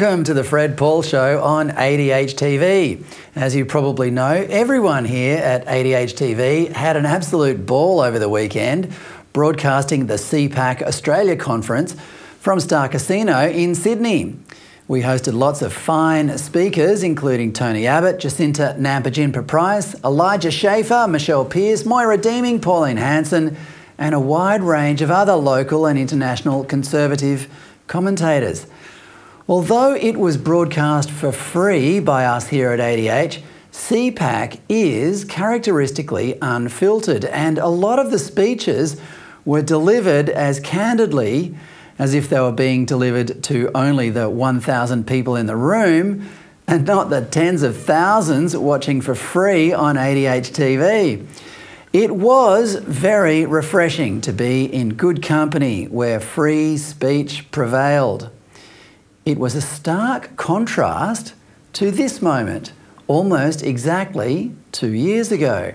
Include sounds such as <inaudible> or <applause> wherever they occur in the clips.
welcome to the Fred Pawle Show on ADH TV. As you probably know, everyone here at ADH TV had an absolute ball over the weekend broadcasting the CPAC Australia Conference from Star Casino in Sydney. We hosted lots of fine speakers, including Tony Abbott, Jacinta Nampijinpa Price, Elijah Schaffer, Michelle Pearce, Moira Deeming, Pauline Hanson, and a wide range of other local and international conservative commentators. Although it was broadcast for free by us here at ADH, CPAC is characteristically unfiltered, and a lot of the speeches were delivered as candidly as if they were being delivered to only the 1,000 people in the room and not the tens of thousands watching for free on ADH TV. It was very refreshing to be in good company where free speech prevailed. It was a stark contrast to this moment, almost exactly two years ago.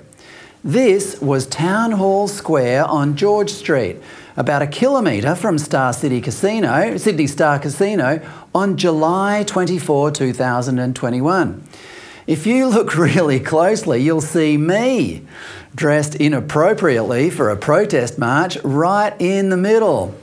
This was Town Hall Square on George Street, about a kilometre from Star City Casino, Sydney Star Casino, on July 24, 2021. If you look <laughs> really closely, you'll see me dressed inappropriately for a protest march right in the middle.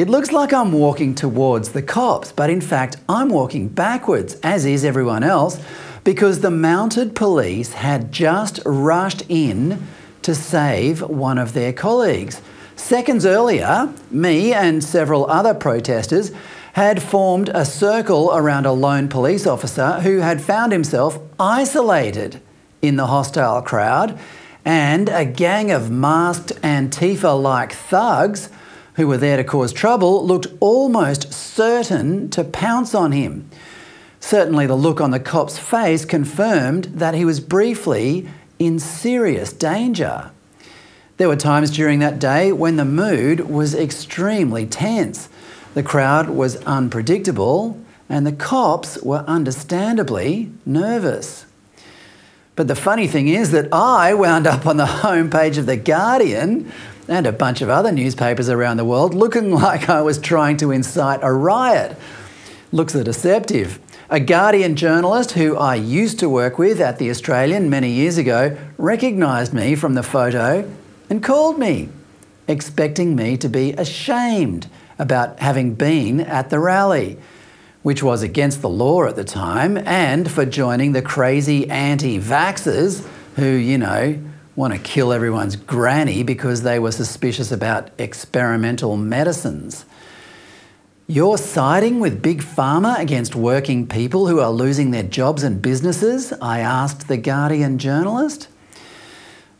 It looks like I'm walking towards the cops, but in fact, I'm walking backwards, as is everyone else, because the mounted police had just rushed in to save one of their colleagues. Seconds earlier, me and several other protesters had formed a circle around a lone police officer who had found himself isolated in the hostile crowd, and a gang of masked Antifa like thugs who were there to cause trouble, looked almost certain to pounce on him. Certainly, the look on the cop's face confirmed that he was briefly in serious danger. There were times during that day when the mood was extremely tense. The crowd was unpredictable, and the cops were understandably nervous. But the funny thing is that I wound up on the <laughs> homepage of The Guardian and a bunch of other newspapers around the world looking <laughs> like I was trying to incite a riot. Looks deceptive. A Guardian journalist who I used to work with at The Australian many years ago recognised me from the photo and called me, expecting me to be ashamed about having been at the rally, which was against the law at the time, and for joining the crazy anti vaxxers who, you know, want to kill everyone's granny because they were suspicious about experimental medicines. You're siding with Big Pharma against working people who are losing their jobs and businesses? I asked the Guardian journalist.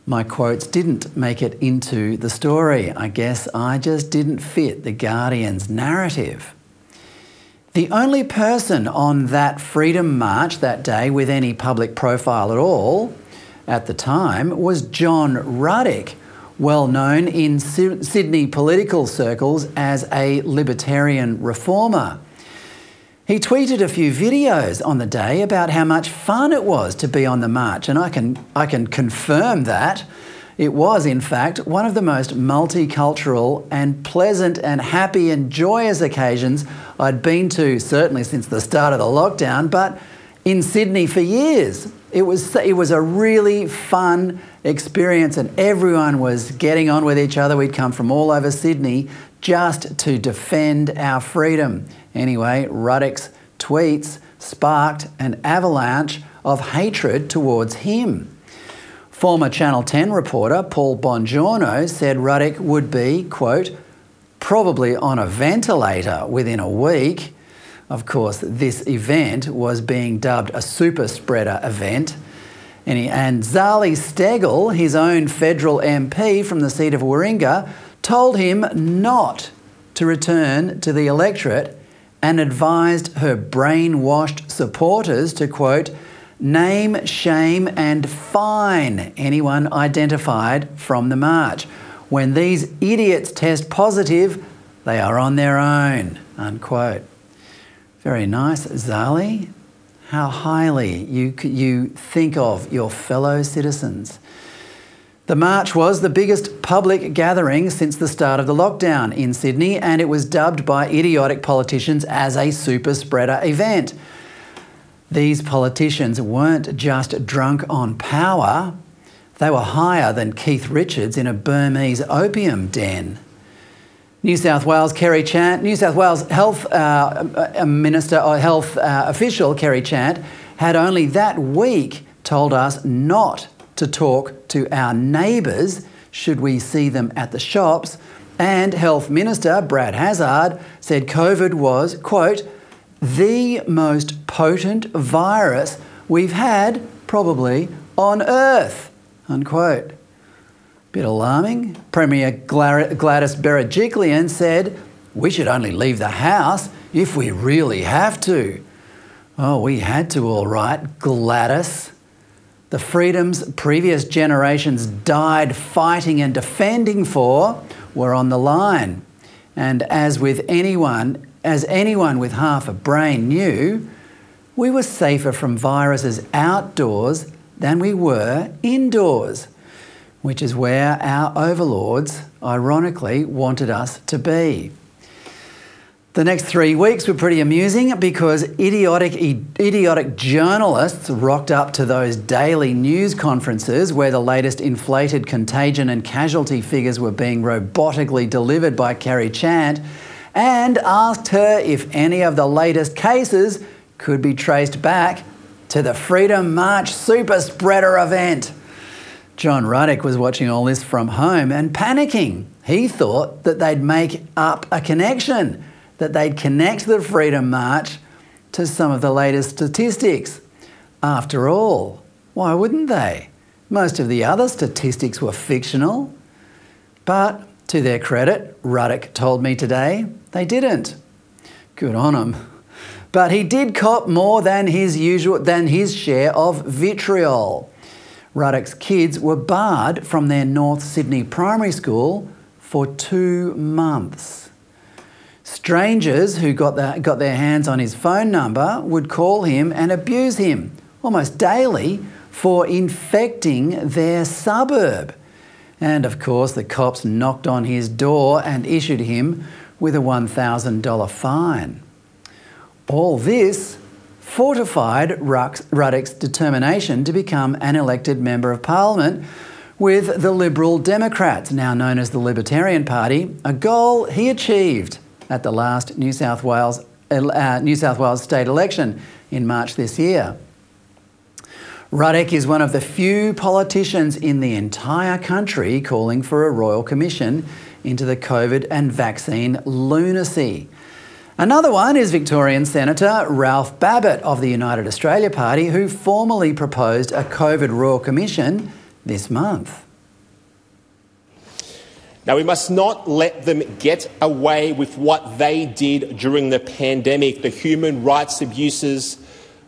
My quotes didn't make it into the story. I guess I just didn't fit the Guardian's narrative. The only person on that Freedom March that day with any public profile at all at the time was John Ruddick, well known in Sydney political circles as a libertarian reformer. He tweeted a few videos on the day about how much fun it was to be on the march, and I can, I can confirm that. It was, in fact, one of the most multicultural and pleasant and happy and joyous occasions I'd been to, certainly since the start of the lockdown, but in Sydney for years. It was, it was a really fun experience, and everyone was getting on with each other. We'd come from all over Sydney just to defend our freedom. Anyway, Ruddick's tweets sparked an avalanche of hatred towards him. Former Channel 10 reporter Paul Bongiorno said Ruddick would be, quote, probably on a ventilator within a week of course, this event was being dubbed a super spreader event. And, he, and Zali Steggall, his own federal MP from the seat of Warringah, told him not to return to the electorate and advised her brainwashed supporters to quote, name, shame, and fine anyone identified from the march. When these idiots test positive, they are on their own, unquote. Very nice. Zali, how highly you, you think of your fellow citizens. The march was the biggest public gathering since the start of the lockdown in Sydney, and it was dubbed by idiotic politicians as a super spreader event. These politicians weren't just drunk on power, they were higher than Keith Richards in a Burmese opium den. New South Wales Kerry Chant, New South Wales Health uh, Minister or Health uh, official Kerry Chant had only that week told us not to talk to our neighbours should we see them at the shops. And Health Minister Brad Hazzard said COVID was, quote, the most potent virus we've had probably on earth, unquote. Bit alarming. Premier Gladys Berejiklian said, we should only leave the house if we really have to. Oh, we had to, all right, Gladys. The freedoms previous generations died fighting and defending for were on the line. And as with anyone, as anyone with half a brain knew, we were safer from viruses outdoors than we were indoors, which is where our overlords, ironically, wanted us to be. The next three weeks were pretty amusing because idiotic, idiotic journalists rocked up to those daily news conferences where the latest inflated contagion and casualty figures were being robotically delivered by Kerry Chant and asked her if any of the latest cases could be traced back to the Freedom March super spreader event. John Ruddick was watching all this from home and panicking. He thought that they'd make up a connection that they'd connect the Freedom March to some of the latest statistics. After all, why wouldn't they? Most of the other statistics were fictional. But to their credit, Ruddick told me today, they didn't. Good on them. But he did cop more than his usual than his share of vitriol. Ruddick's kids were barred from their North Sydney primary school for two months. Strangers who got, the, got their hands on his phone number would call him and abuse him almost daily for infecting their suburb. And of course, the cops knocked on his door and issued him with a $1,000 fine. All this fortified Ruddick's determination to become an elected Member of Parliament with the Liberal Democrats, now known as the Libertarian Party, a goal he achieved at the last New South Wales, uh, New South Wales state election in March this year. Ruddock is one of the few politicians in the entire country calling for a royal commission into the COVID and vaccine lunacy. Another one is Victorian Senator Ralph Babet of the United Australia Party, who formally proposed a COVID Royal Commission this month. Now, we must not let them get away with what they did during the pandemic the human rights abuses,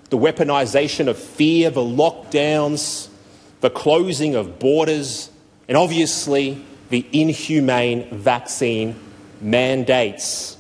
the weaponisation of fear, the lockdowns, the closing of borders, and obviously the inhumane vaccine mandates.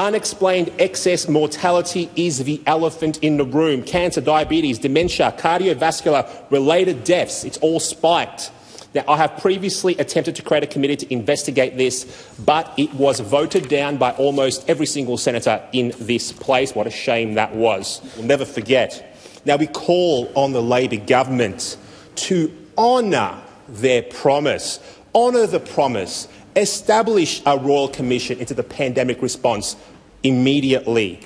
Unexplained excess mortality is the elephant in the room. Cancer, diabetes, dementia, cardiovascular related deaths, it's all spiked. Now, I have previously attempted to create a committee to investigate this, but it was voted down by almost every single senator in this place. What a shame that was. We'll never forget. Now, we call on the Labor government to honour their promise, honour the promise, establish a royal commission into the pandemic response immediately.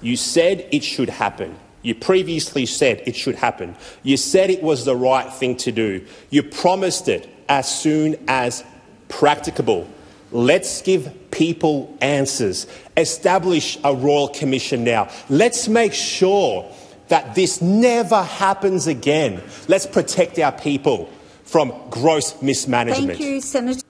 You said it should happen. You previously said it should happen. You said it was the right thing to do. You promised it as soon as practicable. Let's give people answers. Establish a royal commission now. Let's make sure that this never happens again. Let's protect our people from gross mismanagement. Thank you, Senator.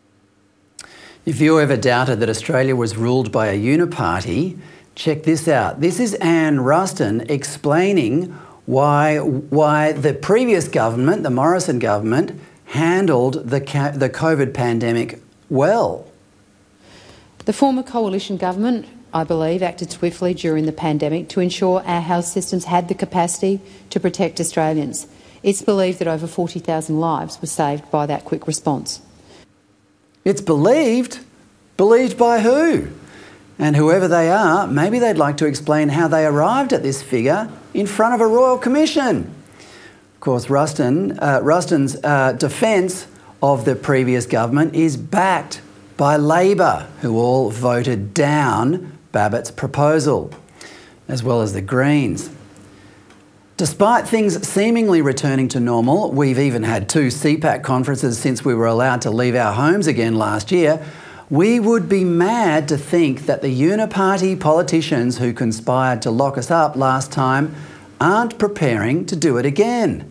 If you ever doubted that Australia was ruled by a uniparty, Check this out. This is Anne Ruston explaining why, why the previous government, the Morrison government, handled the, the COVID pandemic well. The former coalition government, I believe, acted swiftly during the pandemic to ensure our health systems had the capacity to protect Australians. It's believed that over 40,000 lives were saved by that quick response. It's believed? Believed by who? And whoever they are, maybe they'd like to explain how they arrived at this figure in front of a royal commission. Of course, Ruston, uh, Ruston's uh, defence of the previous government is backed by Labor, who all voted down Babet's proposal, as well as the Greens. Despite things seemingly returning to normal, we've even had two CPAC conferences since we were allowed to leave our homes again last year. We would be mad to think that the uniparty politicians who conspired to lock us up last time aren't preparing to do it again.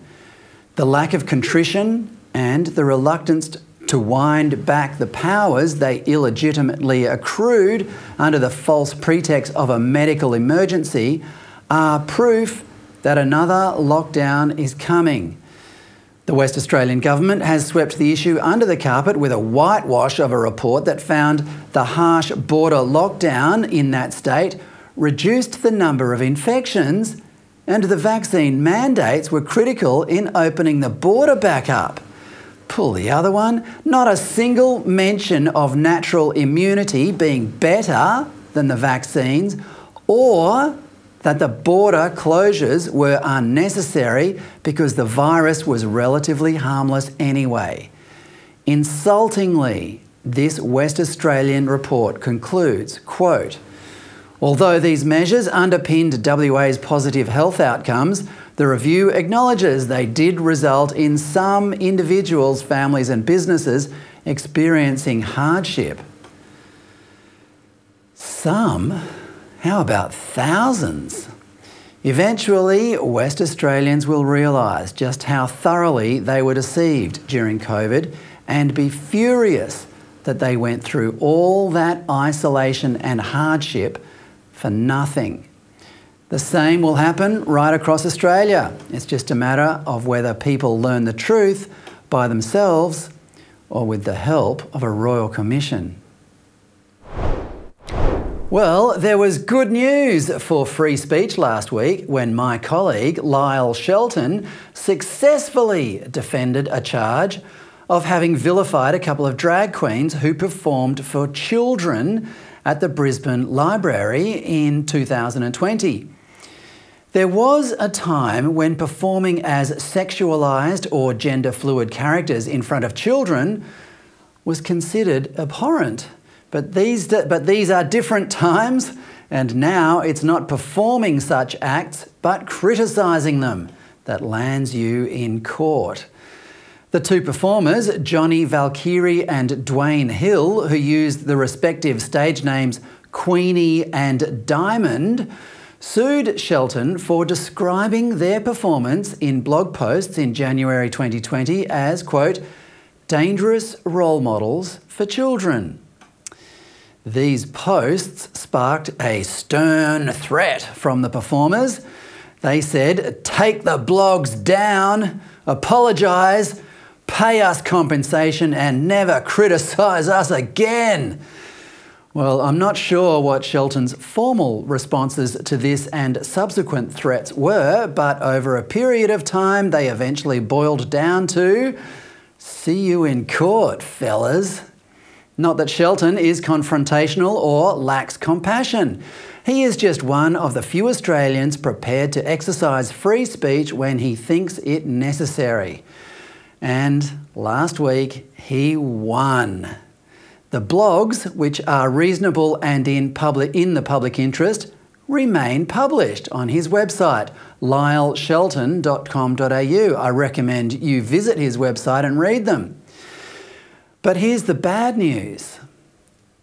The lack of contrition and the reluctance to wind back the powers they illegitimately accrued under the false pretext of a medical emergency are proof that another lockdown is coming. The West Australian Government has swept the issue under the carpet with a whitewash of a report that found the harsh border lockdown in that state reduced the number of infections, and the vaccine mandates were critical in opening the border back up. Pull the other one. Not a single mention of natural immunity being better than the vaccines or that the border closures were unnecessary because the virus was relatively harmless anyway. Insultingly, this West Australian report concludes, quote, Although these measures underpinned WA's positive health outcomes, the review acknowledges they did result in some individuals, families, and businesses experiencing hardship. Some how about thousands? Eventually, West Australians will realise just how thoroughly they were deceived during COVID and be furious that they went through all that isolation and hardship for nothing. The same will happen right across Australia. It's just a matter of whether people learn the truth by themselves or with the help of a royal commission. Well, there was good news for free speech last week when my colleague Lyle Shelton successfully defended a charge of having vilified a couple of drag queens who performed for children at the Brisbane Library in 2020. There was a time when performing as sexualised or gender fluid characters in front of children was considered abhorrent. But these, but these are different times, and now it's not performing such acts, but criticising them that lands you in court. The two performers, Johnny Valkyrie and Dwayne Hill, who used the respective stage names Queenie and Diamond, sued Shelton for describing their performance in blog posts in January 2020 as, quote, dangerous role models for children. These posts sparked a stern threat from the performers. They said, Take the blogs down, apologise, pay us compensation, and never criticise us again. Well, I'm not sure what Shelton's formal responses to this and subsequent threats were, but over a period of time, they eventually boiled down to see you in court, fellas. Not that Shelton is confrontational or lacks compassion. He is just one of the few Australians prepared to exercise free speech when he thinks it necessary. And last week, he won. The blogs, which are reasonable and in, public, in the public interest, remain published on his website, lyleshelton.com.au. I recommend you visit his website and read them. But here's the bad news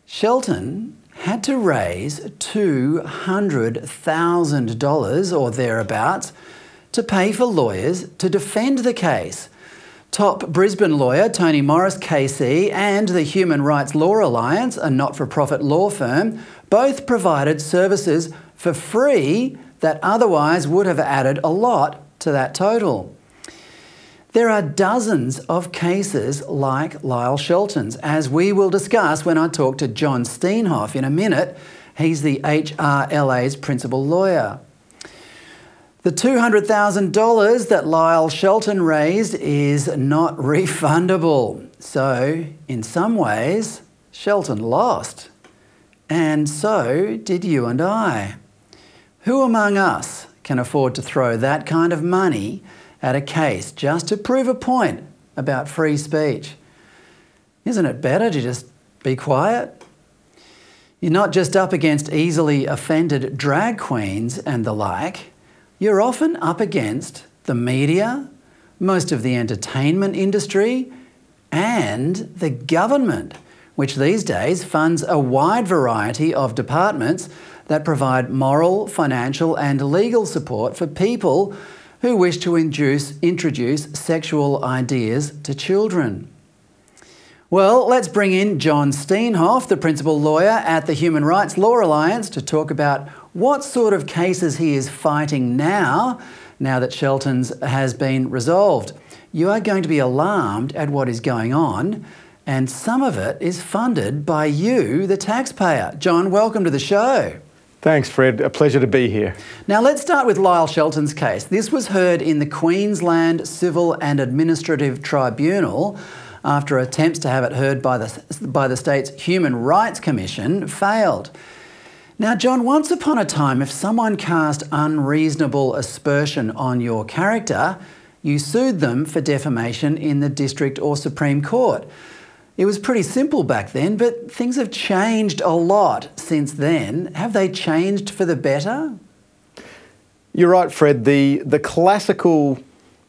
Shelton had to raise $200,000 or thereabouts to pay for lawyers to defend the case. Top Brisbane lawyer Tony Morris KC and the Human Rights Law Alliance, a not for profit law firm, both provided services for free that otherwise would have added a lot to that total. There are dozens of cases like Lyle Shelton's, as we will discuss when I talk to John Steenhof in a minute. He's the HRLA's principal lawyer. The $200,000 that Lyle Shelton raised is not <laughs> refundable. So, in some ways, Shelton lost. And so did you and I. Who among us can afford to throw that kind of money at a case just to prove a point about free speech? Isn't it better to just be quiet? You're not just up against easily offended drag queens and the like, you're often up against the media, most of the entertainment industry, and the government, which these days funds a wide variety of departments that provide moral, financial, and legal support for people who wish to induce, introduce sexual ideas to children. Well, let's bring in John Steenhof, the principal lawyer at the Human Rights Law Alliance, to talk about what sort of cases he is fighting now, now that Shelton's has been resolved. You are going to be alarmed at what is going on, and some of it is funded by you, the taxpayer. John, welcome to the show. Thanks, Fred. A pleasure to be here. Now, let's start with Lyle Shelton's case. This was heard in the Queensland Civil and Administrative Tribunal after attempts to have it heard by the, by the state's Human Rights Commission failed. Now, John, once upon a time, if someone cast unreasonable aspersion on your character, you sued them for defamation in the district or Supreme Court. It was pretty simple back then, but things have changed a lot since then. Have they changed for the better? You're right, Fred. The, the classical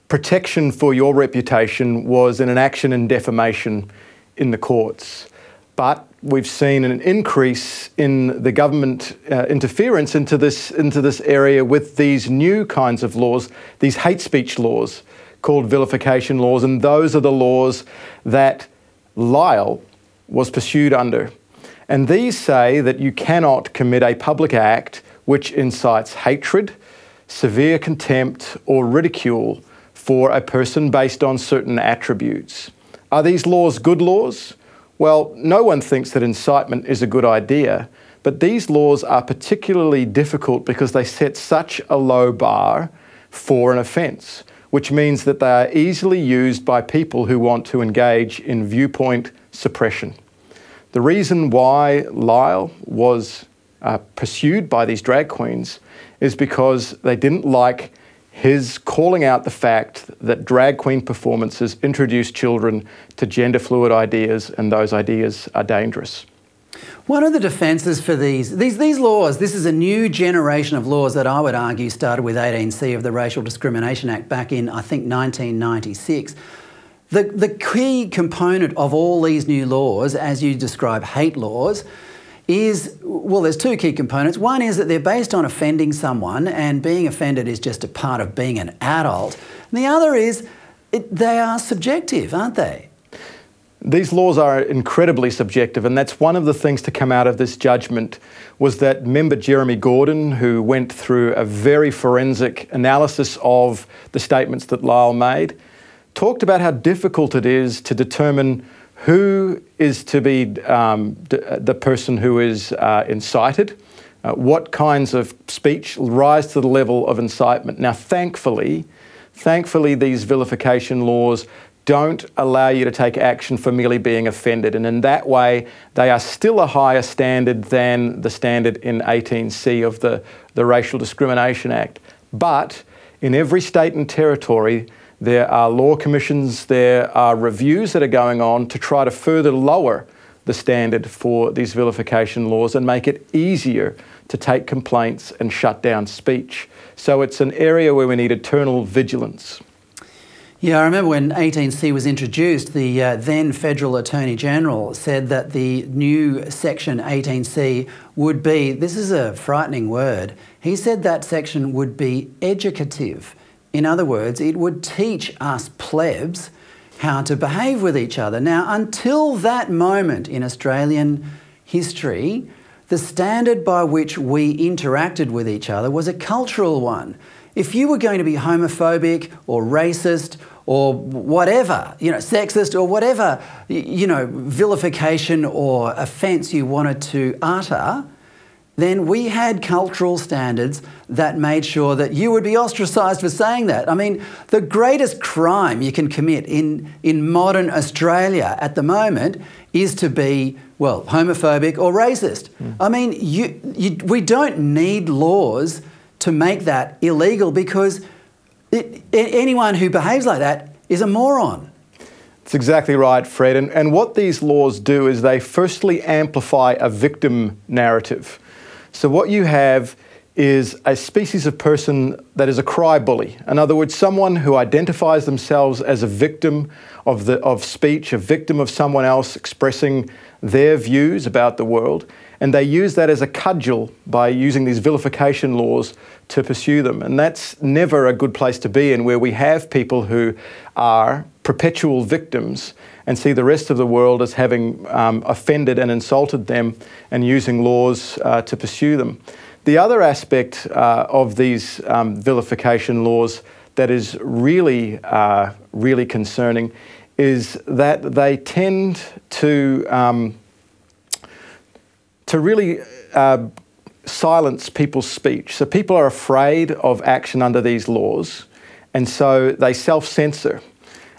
protection for your reputation was in an action in defamation in the courts. But we've seen an increase in the government uh, interference into this, into this area with these new kinds of laws, these hate speech laws called vilification laws, and those are the laws that Lyle was pursued under. And these say that you cannot commit a public act which incites hatred, severe contempt, or ridicule for a person based on certain attributes. Are these laws good laws? Well, no one thinks that incitement is a good idea, but these laws are particularly difficult because they set such a low bar for an offence, which means that they are easily used by people who want to engage in viewpoint suppression. The reason why Lyle was uh, pursued by these drag queens is because they didn't like his calling out the fact that drag queen performances introduce children to gender fluid ideas and those ideas are dangerous. One of the defences for these, these, these laws, this is a new generation of laws that I would argue started with 18C of the Racial Discrimination Act back in, I think, 1996. The, the key component of all these new laws, as you describe hate laws, is well, there's two key components. One is that they're based on offending someone, and being offended is just a part of being an adult. And the other is it, they are subjective, aren't they? These laws are incredibly subjective, and that's one of the things to come out of this judgment was that member Jeremy Gordon, who went through a very forensic analysis of the statements that Lyle made, talked about how difficult it is to determine who is to be um, the person who is uh, incited? Uh, what kinds of speech rise to the level of incitement? Now, thankfully, thankfully, these vilification laws don't allow you to take action for merely being offended. And in that way, they are still a higher standard than the standard in 18C of the, the Racial Discrimination Act. But in every state and territory, there are law commissions, there are reviews that are going on to try to further lower the standard for these vilification laws and make it easier to take complaints and shut down speech. So it's an area where we need eternal vigilance. Yeah, I remember when 18C was introduced, the uh, then Federal Attorney General said that the new Section 18C would be, this is a frightening word, he said that section would be educative. In other words, it would teach us plebs how to behave with each other. Now, until that moment in Australian history, the standard by which we interacted with each other was a cultural one. If you were going to be homophobic or racist or whatever, you know, sexist or whatever, you know, vilification or offence you wanted to utter, then we had cultural standards that made sure that you would be ostracized for saying that. I mean, the greatest crime you can commit in, in modern Australia at the moment is to be, well, homophobic or racist. Mm. I mean, you, you, we don't need laws to make that illegal because it, anyone who behaves like that is a moron. That's exactly right, Fred. And, and what these laws do is they firstly amplify a victim narrative. So, what you have is a species of person that is a cry bully. In other words, someone who identifies themselves as a victim of, the, of speech, a victim of someone else expressing their views about the world. And they use that as a cudgel by using these vilification laws to pursue them. And that's never a good place to be in, where we have people who are perpetual victims and see the rest of the world as having um, offended and insulted them and using laws uh, to pursue them. The other aspect uh, of these um, vilification laws that is really, uh, really concerning is that they tend to, um, to really uh, silence people's speech. So people are afraid of action under these laws, and so they self censor.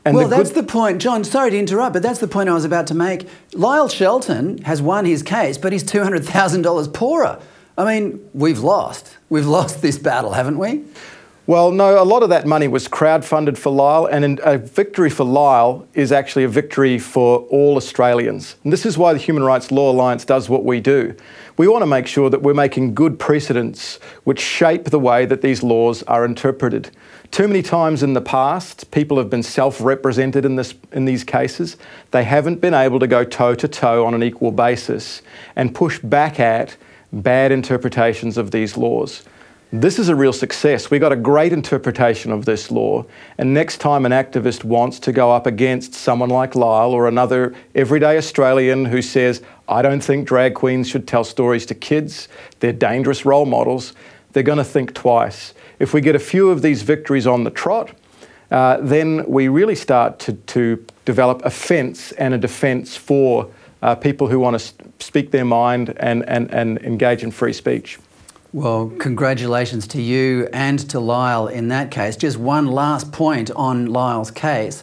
And well, the that's good... the point, John. Sorry to interrupt, but that's the point I was about to make. Lyle Shelton has won his case, but he's two hundred thousand dollars poorer. I mean, we've lost. We've lost this battle, haven't we? Well, no, a lot of that money was crowd-funded for Lyle, and a victory for Lyle is actually a victory for all Australians. And this is why the Human Rights Law Alliance does what we do. We want to make sure that we're making good precedents which shape the way that these laws are interpreted. Too many times in the past, people have been self represented in, in these cases. They haven't been able to go toe to toe on an equal basis and push back at bad interpretations of these laws. This is a real success. We got a great interpretation of this law, and next time an activist wants to go up against someone like Lyle or another everyday Australian who says, I don't think drag queens should tell stories to kids, they're dangerous role models, they're going to think twice. If we get a few of these victories on the trot, uh, then we really start to, to develop a fence and a defence for uh, people who want to speak their mind and, and, and engage in free speech. Well, congratulations to you and to Lyle in that case. Just one last point on Lyle's case.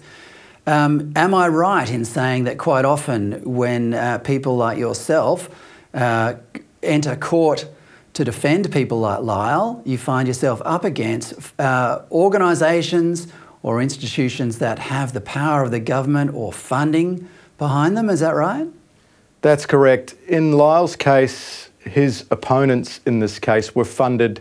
Um, am I right in saying that quite often when uh, people like yourself uh, enter court to defend people like Lyle, you find yourself up against uh, organisations or institutions that have the power of the government or funding behind them? Is that right? That's correct. In Lyle's case, his opponents in this case were funded,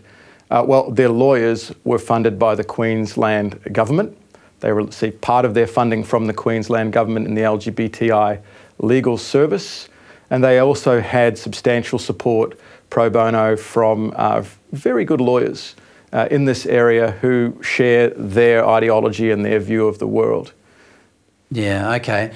uh, well, their lawyers were funded by the Queensland government. They received part of their funding from the Queensland government in the LGBTI legal service, and they also had substantial support pro bono from uh, very good lawyers uh, in this area who share their ideology and their view of the world. Yeah, okay.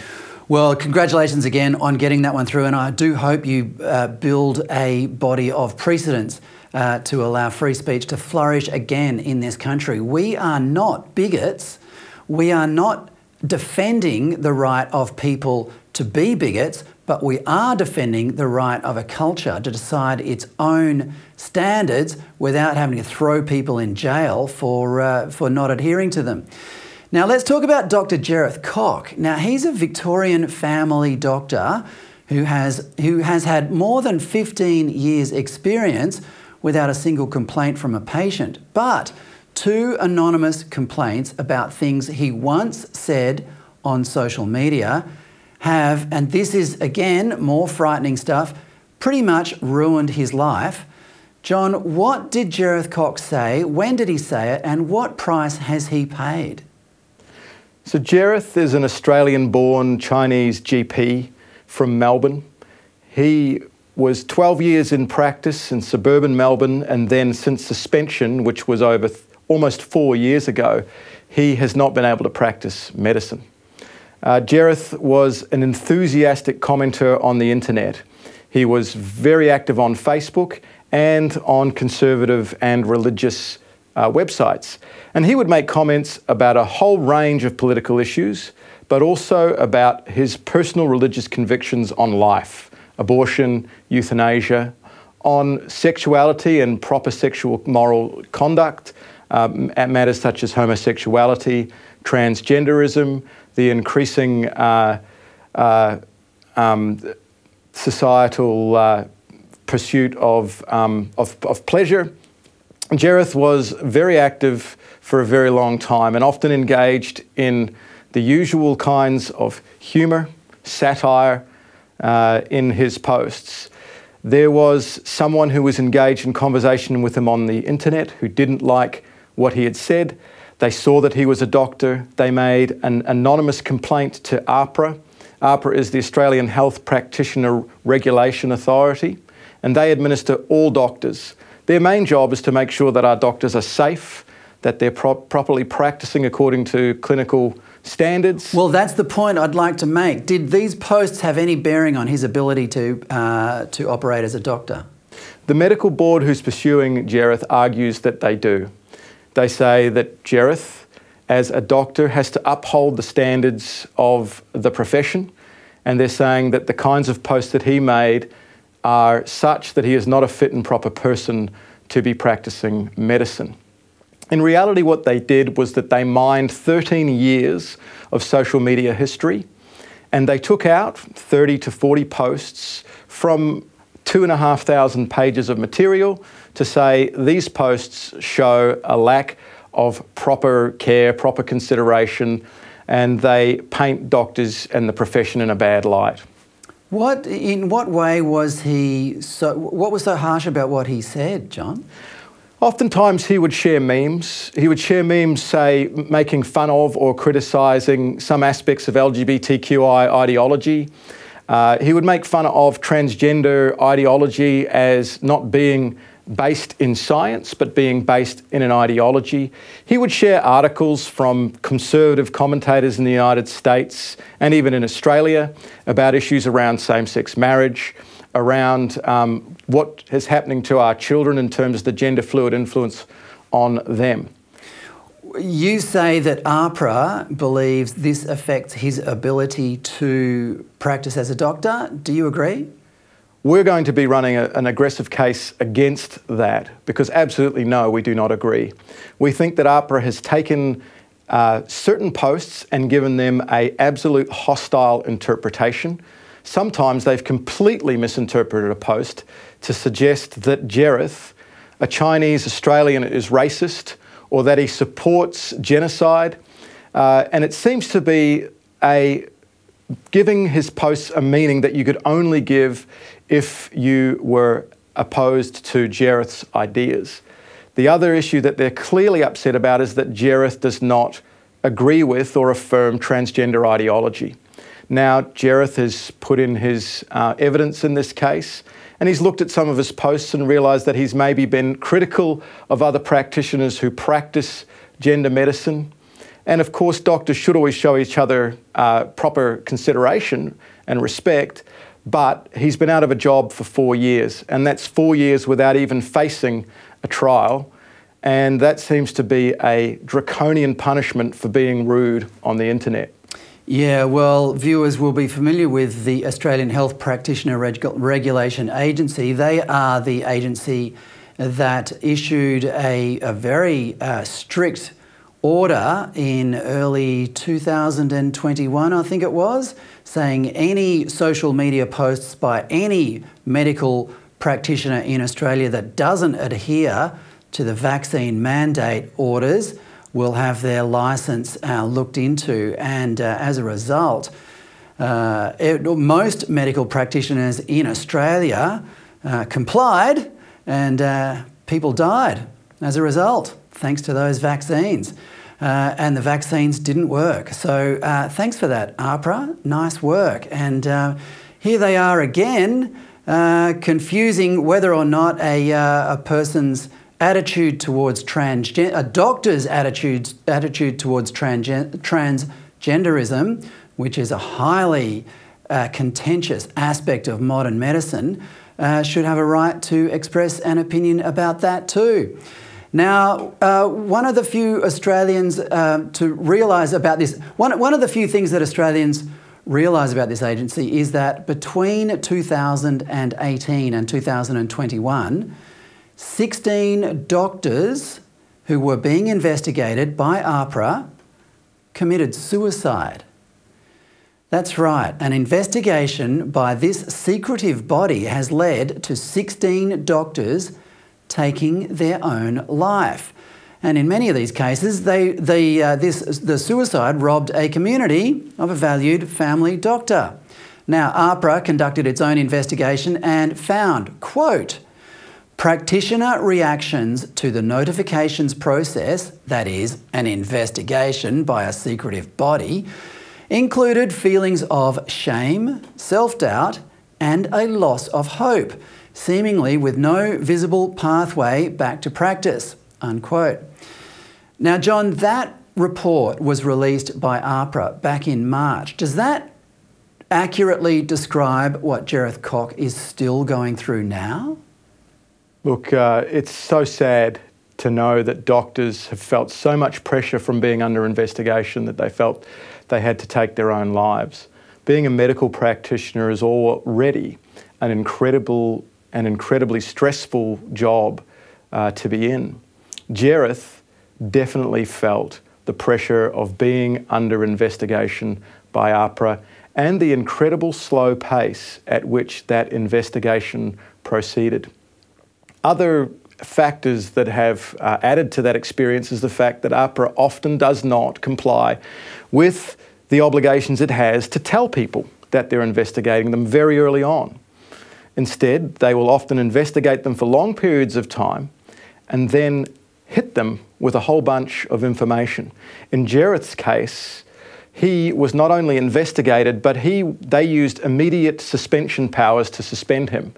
Well, congratulations again on getting that one through, and I do hope you uh, build a body of precedents uh, to allow free speech to flourish again in this country. We are not bigots. We are not defending the right of people to be bigots, but we are defending the right of a culture to decide its own standards without having to throw people in jail for, uh, for not adhering to them. Now, let's talk about Dr. Jereth Kok. Now, he's a Victorian family doctor who has, who has had more than 15 years' experience without a single complaint from a patient. But two anonymous complaints about things he once said on social media have, and this is again more frightening stuff, pretty much ruined his life. John, what did Jereth Kok say? When did he say it? And what price has he paid? So, Jereth is an Australian born Chinese GP from Melbourne. He was 12 years in practice in suburban Melbourne, and then since suspension, which was over th- almost four years ago, he has not been able to practice medicine. Uh, Jereth was an enthusiastic commenter on the internet. He was very active on Facebook and on conservative and religious uh, websites. And he would make comments about a whole range of political issues, but also about his personal religious convictions on life abortion, euthanasia, on sexuality and proper sexual moral conduct um, at matters such as homosexuality, transgenderism, the increasing uh, uh, um, societal uh, pursuit of, um, of, of pleasure. Jereth was very active for a very long time and often engaged in the usual kinds of humour, satire uh, in his posts. There was someone who was engaged in conversation with him on the internet who didn't like what he had said. They saw that he was a doctor. They made an anonymous complaint to AHPRA. AHPRA is the Australian Health Practitioner Regulation Authority, and they administer all doctors. Their main job is to make sure that our doctors are safe, that they're pro- properly practicing according to clinical standards. Well, that's the point I'd like to make. Did these posts have any bearing on his ability to, uh, to operate as a doctor? The medical board who's pursuing Jereth argues that they do. They say that Jereth, as a doctor, has to uphold the standards of the profession, and they're saying that the kinds of posts that he made are such that he is not a fit and proper person to be practicing medicine. In reality, what they did was that they mined 13 years of social media history and they took out 30 to 40 posts from two and a half thousand pages of material to say these posts show a lack of proper care, proper consideration, and they paint doctors and the profession in a bad light. What, in what way was he so, what was so harsh about what he said, John? Oftentimes he would share memes. He would share memes, say, making fun of or criticising some aspects of LGBTQI ideology. Uh, he would make fun of transgender ideology as not being based in science, but being based in an ideology. He would share articles from conservative commentators in the United States and even in Australia about issues around same sex marriage, around um, what is happening to our children in terms of the gender fluid influence on them. You say that AHPRA believes this affects his ability to practice as a doctor. Do you agree? We're going to be running a, an aggressive case against that because absolutely no, we do not agree. We think that AHPRA has taken uh, certain posts and given them a absolute hostile interpretation. Sometimes they've completely misinterpreted a post to suggest that Jereth, a Chinese Australian, is racist or that he supports genocide. Uh, and it seems to be a giving his posts a meaning that you could only give if you were opposed to Jereth's ideas. The other issue that they're clearly upset about is that Jereth does not agree with or affirm transgender ideology. Now, Jereth has put in his uh, evidence in this case, and he's looked at some of his posts and realised that he's maybe been critical of other practitioners who practice gender medicine. And of course, doctors should always show each other uh, proper consideration and respect but he's been out of a job for four years, and that's four years without even facing a trial. And that seems to be a draconian punishment for being rude on the internet. Yeah, well, viewers will be familiar with the Australian Health Practitioner Reg- Regulation Agency. They are the agency that issued a, a very uh, strict order in early 2021, I think it was, saying any social media posts by any medical practitioner in Australia that doesn't adhere to the vaccine mandate orders will have their license uh, looked into. And uh, as a result, uh, it, most medical practitioners in Australia uh, complied and uh, people died as a result, thanks to those vaccines. Uh, and the vaccines didn't work. So uh, thanks for that, AHPRA. Nice work. And uh, here they are again, uh, confusing whether or not a, uh, a person's attitude towards transgender, a doctor's attitude, attitude towards transgen- transgenderism, which is a highly uh, contentious aspect of modern medicine, should have a right to express an opinion about that too. Now, uh, one of the few Australians uh, to realise about this, one, one of the few things that Australians realise about this agency is that between 2018 and 2021, 16 doctors who were being investigated by AHPRA committed suicide. That's right, an investigation by this secretive body has led to 16 doctors taking their own life. And in many of these cases, they, the, uh, this, the suicide robbed a community of a valued family doctor. Now, AHPRA conducted its own investigation and found, quote, practitioner reactions to the notifications process, that is, an investigation by a secretive body, included feelings of shame, self doubt, and a loss of hope, seemingly with no visible pathway back to practice. Unquote. Now, John, that report was released by AHPRA back in March. Does that accurately describe what Jereth Kok is still going through now? Look, uh, it's so sad to know that doctors have felt so much pressure from being under investigation that they felt they had to take their own lives. Being a medical practitioner is already an incredible and incredibly stressful job uh, to be in. Jereth definitely felt the pressure of being under investigation by AHPRA and the incredible slow pace at which that investigation proceeded. Other factors that have uh, added to that experience is the fact that AHPRA often does not comply with the obligations it has to tell people that they're investigating them very early on. Instead, they will often investigate them for long periods of time and then hit them with a whole bunch of information. In Jereth's case, he was not only investigated, but he, they used immediate suspension powers to suspend him.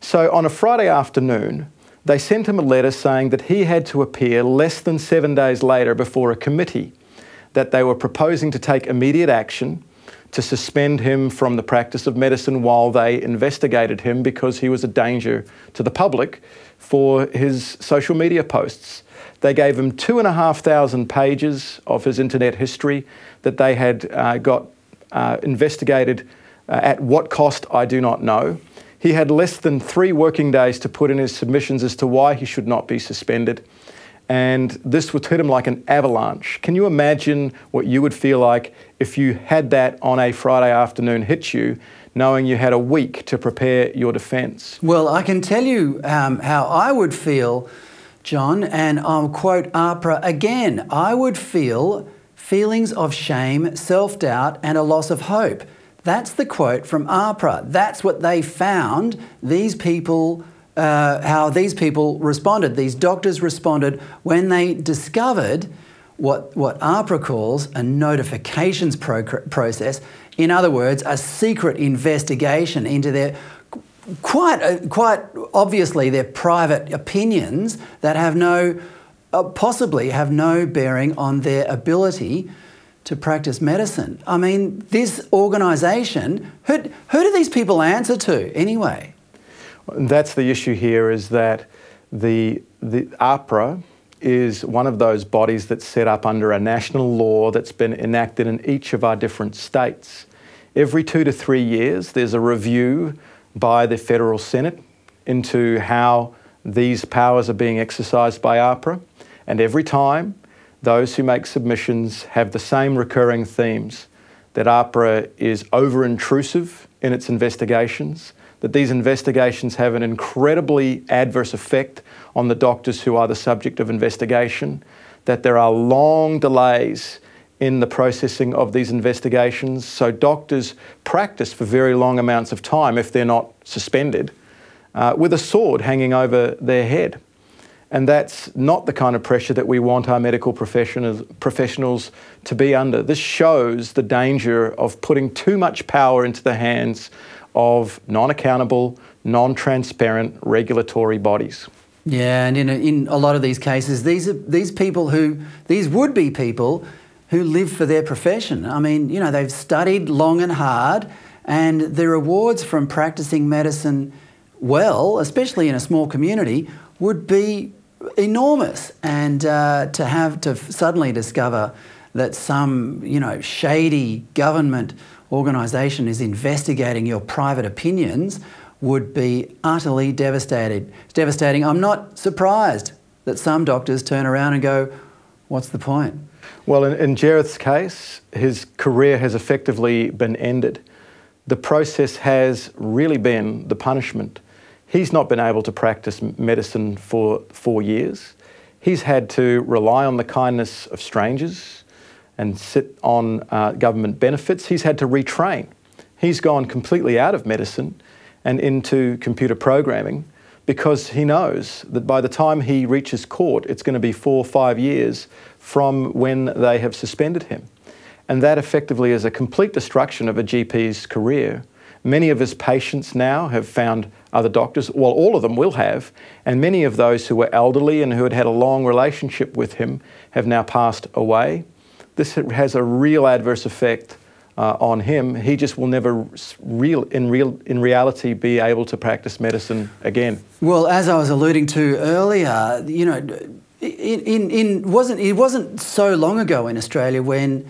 So on a Friday afternoon, they sent him a letter saying that he had to appear less than seven days later before a committee, that they were proposing to take immediate action to suspend him from the practice of medicine while they investigated him because he was a danger to the public for his social media posts. They gave him two and a half thousand pages of his internet history that they had uh, got uh, investigated uh, at what cost, I do not know. He had less than three working days to put in his submissions as to why he should not be suspended. And this would hit him like an avalanche. Can you imagine what you would feel like if you had that on a Friday afternoon hit you, knowing you had a week to prepare your defence? Well, I can tell you um, how I would feel, John, and I'll quote AHPRA again. I would feel feelings of shame, self doubt, and a loss of hope. That's the quote from AHPRA. That's what they found these people, uh, how these people responded, these doctors responded when they discovered what, what AHPRA calls a notifications pro- process. In other words, a secret investigation into their quite, uh, quite obviously their private opinions that have no, uh, possibly have no bearing on their ability to practice medicine. I mean, this organisation, who, who do these people answer to anyway? That's the issue here is that the, the AHPRA is one of those bodies that's set up under a national law that's been enacted in each of our different states. Every two to three years, there's a review by the Federal Senate into how these powers are being exercised by AHPRA, And every time, those who make submissions have the same recurring themes that AHPRA is over intrusive in its investigations, that these investigations have an incredibly adverse effect on the doctors who are the subject of investigation, that there are long delays in the processing of these investigations. So doctors practice for very long amounts of time if they're not suspended uh, with a sword hanging over their head. And that's not the kind of pressure that we want our medical professionals, professionals to be under. This shows the danger of putting too much power into the hands of non accountable, non transparent regulatory bodies. Yeah, and in a, in a lot of these cases, these are these people who, these would be people who live for their profession. I mean, you know, they've studied long and hard, and the rewards from practicing medicine well, especially in a small community, would be enormous. And uh, to have to suddenly discover that some, you know, shady government organisation is investigating your private opinions would be utterly devastated. Devastating. I'm not surprised that some doctors turn around and go, What's the point? Well, in, in Jereth's case, his career has effectively been ended. The process has really been the punishment. He's not been able to practice medicine for four years. He's had to rely on the kindness of strangers and sit on uh, government benefits. He's had to retrain. He's gone completely out of medicine and into computer programming because he knows that by the time he reaches court, it's going to be four or five years from when they have suspended him. And that effectively is a complete destruction of a GP's career. Many of his patients now have found other doctors, well, all of them will have, and many of those who were elderly and who had had a long relationship with him have now passed away. This has a real adverse effect uh, on him. He just will never, real, in, real, in reality, be able to practice medicine again. Well, as I was alluding to earlier, you know, in, in, in wasn't, it wasn't so long ago in Australia when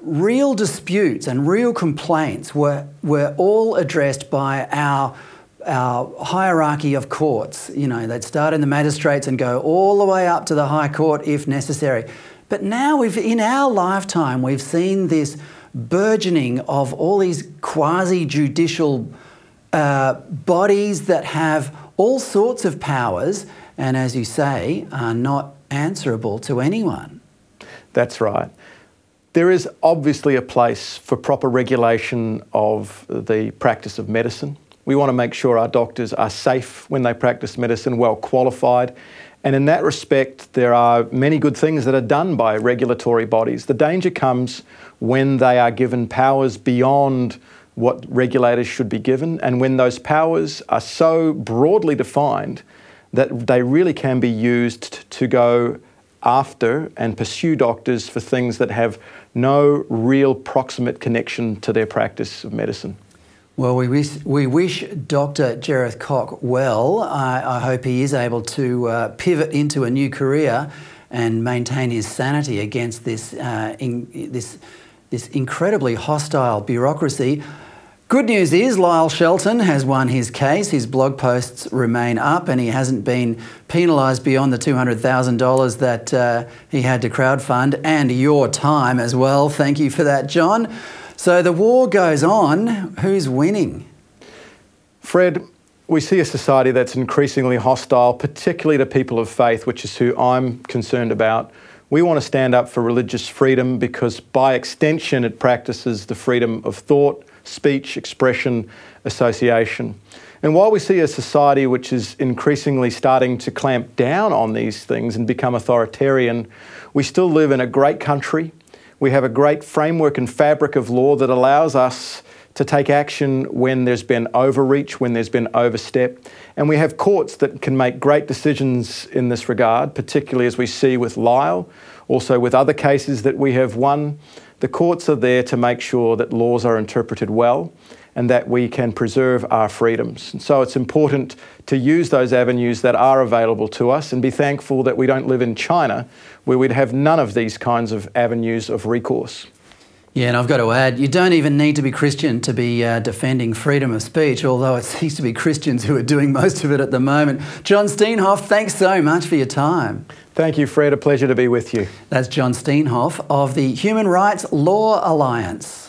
real disputes and real complaints were, were all addressed by our, our hierarchy of courts. You know, they'd start in the magistrates and go all the way up to the High Court if necessary. But now, we've, in our lifetime, we've seen this burgeoning of all these quasi judicial uh, bodies that have all sorts of powers and, as you say, are not answerable to anyone. That's right. There is obviously a place for proper regulation of the practice of medicine. We want to make sure our doctors are safe when they practice medicine, well qualified. And in that respect, there are many good things that are done by regulatory bodies. The danger comes when they are given powers beyond what regulators should be given, and when those powers are so broadly defined that they really can be used to go after and pursue doctors for things that have no real proximate connection to their practice of medicine. Well, we wish, we wish Dr. Jereth Kok well. I, I hope he is able to uh, pivot into a new career and maintain his sanity against this, uh, in, this, this incredibly hostile bureaucracy. Good news is Lyle Shelton has won his case. His blog posts remain up and he hasn't been penalised beyond the $200,000 that uh, he had to crowdfund and your time as well. Thank you for that, John. So the war goes on. Who's winning? Fred, we see a society that's increasingly hostile, particularly to people of faith, which is who I'm concerned about. We want to stand up for religious freedom because, by extension, it practices the freedom of thought, speech, expression, association. And while we see a society which is increasingly starting to clamp down on these things and become authoritarian, we still live in a great country we have a great framework and fabric of law that allows us to take action when there's been overreach, when there's been overstep. And we have courts that can make great decisions in this regard, particularly as we see with Lyle, also with other cases that we have won. The courts are there to make sure that laws are interpreted well and that we can preserve our freedoms. And so it's important to use those avenues that are available to us and be thankful that we don't live in China where we'd have none of these kinds of avenues of recourse. Yeah, and I've got to add, you don't even need to be Christian to be uh, defending freedom of speech, although it <laughs> seems to be Christians who are doing most of it at the moment. John Steenhof, thanks so much for your time. Thank you, Fred. A pleasure to be with you. That's John Steenhof of the Human Rights Law Alliance.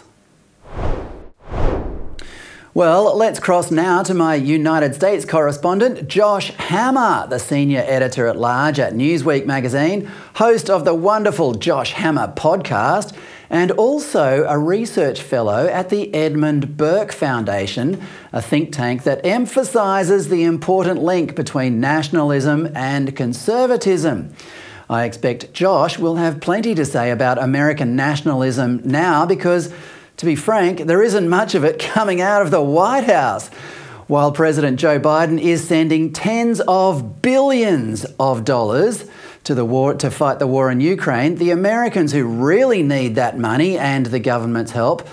Well, let's cross now to my United States correspondent, Josh Hammer, the senior editor at large at Newsweek magazine, host of the wonderful Josh Hammer podcast, and also a research fellow at the Edmund Burke Foundation, a think tank that emphasises the important link between nationalism and conservatism. I expect Josh will have plenty to say about American nationalism now because to be frank, there isn't much of it coming out of the White House. While President Joe Biden is sending tens of billions of dollars to the war to fight the war in Ukraine, the Americans who really need that money and the government's help,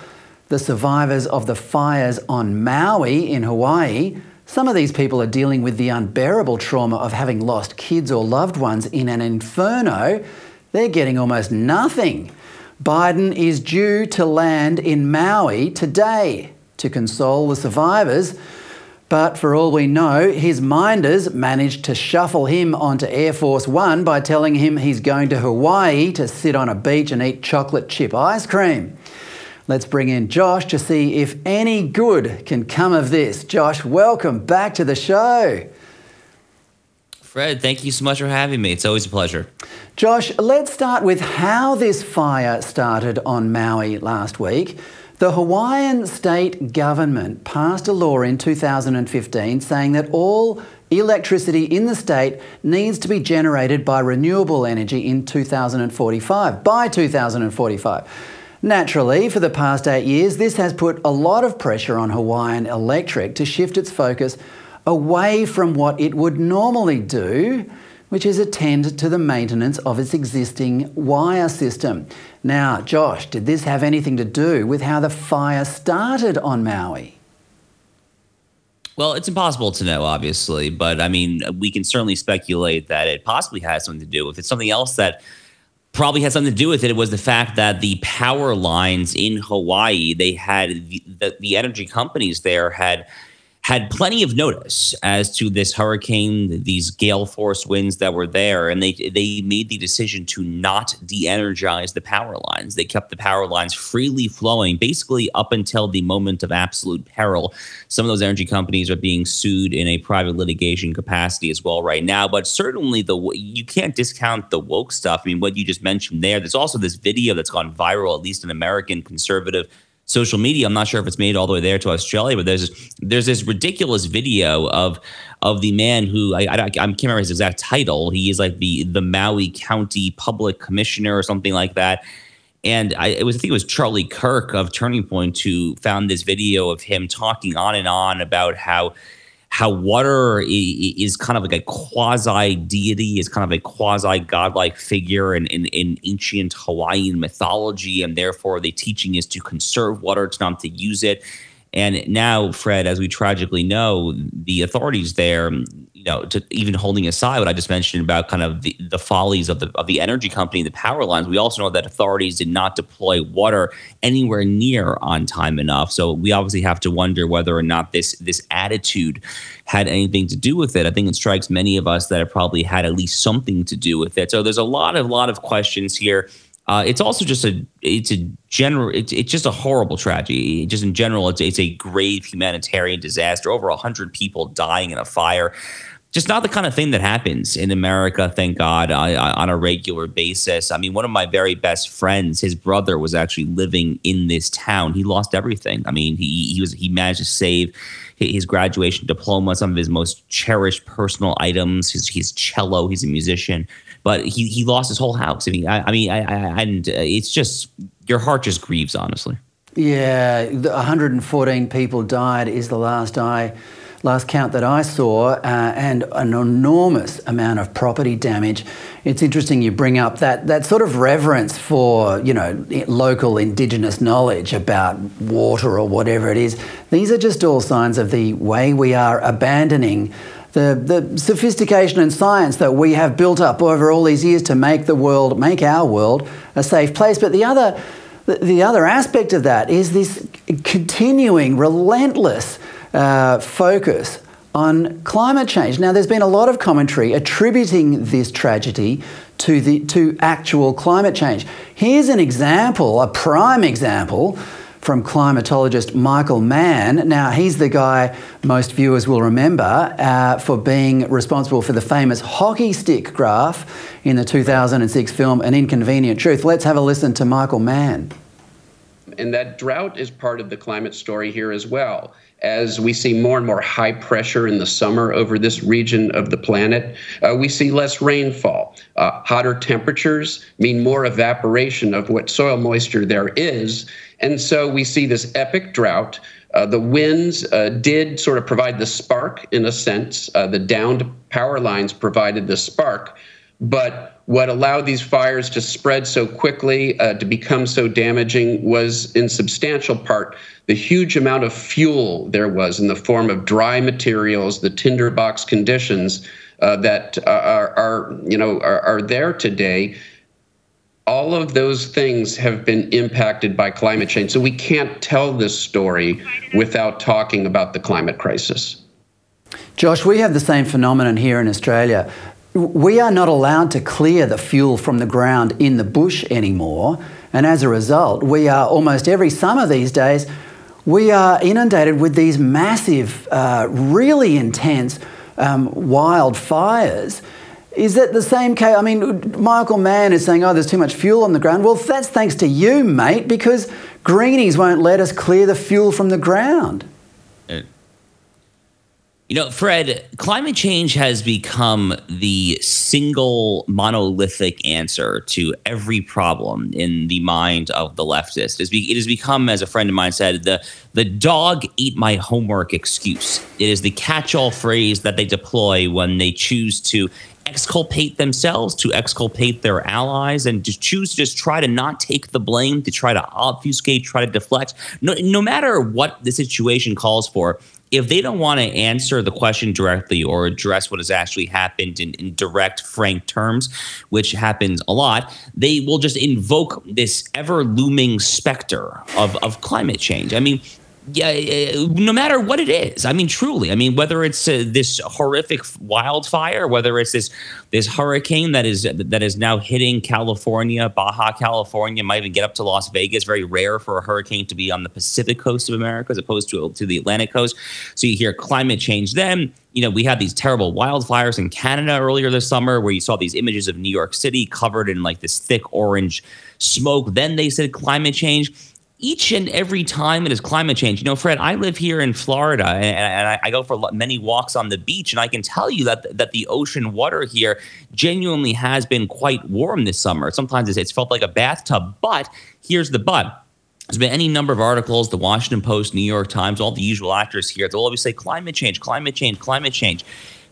the survivors of the fires on Maui in Hawaii, some of these people are dealing with the unbearable trauma of having lost kids or loved ones in an inferno. They're getting almost nothing. Biden is due to land in Maui today to console the survivors. But for all we know, his minders managed to shuffle him onto Air Force One by telling him he's going to Hawaii to sit on a beach and eat chocolate chip ice cream. Let's bring in Josh to see if any good can come of this. Josh, welcome back to the show. Fred, thank you so much for having me. It's always a pleasure. Josh, let's start with how this fire started on Maui last week. The Hawaiian state government passed a law in 2015 saying that all electricity in the state needs to be generated by renewable energy in 2045, by 2045. Naturally, for the past eight years, this has put a lot of pressure on Hawaiian Electric to shift its focus away from what it would normally do which is attend to the maintenance of its existing wire system. Now, Josh, did this have anything to do with how the fire started on Maui? Well, it's impossible to know, obviously, but I mean, we can certainly speculate that it possibly has something to do with it. Something else that probably had something to do with it was the fact that the power lines in Hawaii, they had the, the, the energy companies there had had plenty of notice as to this hurricane, these gale force winds that were there, and they they made the decision to not de-energize the power lines. They kept the power lines freely flowing, basically up until the moment of absolute peril. Some of those energy companies are being sued in a private litigation capacity as well right now. But certainly, the you can't discount the woke stuff. I mean, what you just mentioned there. There's also this video that's gone viral, at least in American conservative social media. I'm not sure if it's made all the way there to Australia, but there's there's this ridiculous video of of the man who I, I, I can't remember his exact title. He is like the the Maui County Public Commissioner or something like that. And I it was I think it was Charlie Kirk of Turning Point who found this video of him talking on and on about how how water is kind of like a quasi deity, is kind of a quasi godlike figure in, in, in, ancient Hawaiian mythology, and therefore the teaching is to conserve water, it's not to use it. And now, Fred, as we tragically know, the authorities there, you know, to even holding aside what I just mentioned about kind of the, the follies of the of the energy company, the power lines, we also know that authorities did not deploy water anywhere near on time enough. So we obviously have to wonder whether or not this this attitude had anything to do with it. I think it strikes many of us that it probably had at least something to do with it. So there's a lot of lot of questions here. Uh, it's also just a it's a general it's, it's just a horrible tragedy. Just in general, it's it's a grave humanitarian disaster. Over hundred people dying in a fire. Just not the kind of thing that happens in America, thank God, on a regular basis. I mean, one of my very best friends, his brother was actually living in this town. He lost everything. I mean, he he was he managed to save his graduation diploma, some of his most cherished personal items, his his cello. He's a musician but he he lost his whole house. I mean, I, I mean, I, I, and uh, it's just your heart just grieves, honestly. Yeah, 114 people died is the last I last count that I saw, uh, and an enormous amount of property damage. It's interesting you bring up that that sort of reverence for you know local indigenous knowledge about water or whatever it is. These are just all signs of the way we are abandoning the, the sophistication and science that we have built up over all these years to make the world, make our world a safe place. But the other, the, the other aspect of that is this continuing, relentless uh, focus on climate change. Now, there's been a lot of commentary attributing this tragedy to the to actual climate change. Here's an example, a prime example from climatologist Michael Mann. Now, he's the guy most viewers will remember uh, for being responsible for the famous hockey stick graph in the 2006 film An Inconvenient Truth. Let's have a listen to Michael Mann. And that drought is part of the climate story here as well as we see more and more high pressure in the summer over this region of the planet, uh, we see less rainfall. Uh, hotter temperatures mean more evaporation of what soil moisture there is. And so we see this epic drought. Uh, the winds uh, did sort of provide the spark in a sense. Uh, the downed power lines provided the spark. But what allowed these fires to spread so quickly, uh, to become so damaging, was in substantial part the huge amount of fuel there was in the form of dry materials, the tinderbox conditions uh, that are, are, you know are, are there today all of those things have been impacted by climate change. So we can't tell this story without talking about the climate crisis. Josh, we have the same phenomenon here in Australia. We are not allowed to clear the fuel from the ground in the bush anymore. And as a result, we are almost every summer these days, we are inundated with these massive, uh, really intense um, wildfires. Is that the same case? I mean, Michael Mann is saying, oh, there's too much fuel on the ground. Well, that's thanks to you, mate, because greenies won't let us clear the fuel from the ground. You know, Fred, climate change has become the single monolithic answer to every problem in the mind of the leftist. It has become, as a friend of mine said, the, the dog eat my homework excuse. It is the catch all phrase that they deploy when they choose to exculpate themselves, to exculpate their allies, and to choose to just try to not take the blame, to try to obfuscate, try to deflect. No, no matter what the situation calls for, if they don't want to answer the question directly or address what has actually happened in, in, direct, frank terms, which happens a lot, they will just invoke this ever looming specter of, of climate change. I mean, yeah, no matter what it is. I mean, truly. I mean, whether it's uh, this horrific wildfire, whether it's this this hurricane that is that is now hitting California, Baja California, might even get up to Las Vegas. Very rare for a hurricane to be on the Pacific coast of America as opposed to to the Atlantic coast. So you hear climate change. Then you know we had these terrible wildfires in Canada earlier this summer, where you saw these images of New York City covered in like this thick orange smoke. Then they said climate change each and every time it is climate change. You know, Fred, I live here in Florida and, I, go for many walks on the beach, and I can tell you that that the ocean water here genuinely has been quite warm this summer. Sometimes it's, it's felt like a bathtub, but here's the but. There's been any number of articles, the Washington Post, New York Times, all the usual actors here. They'll always say climate change, climate change, climate change.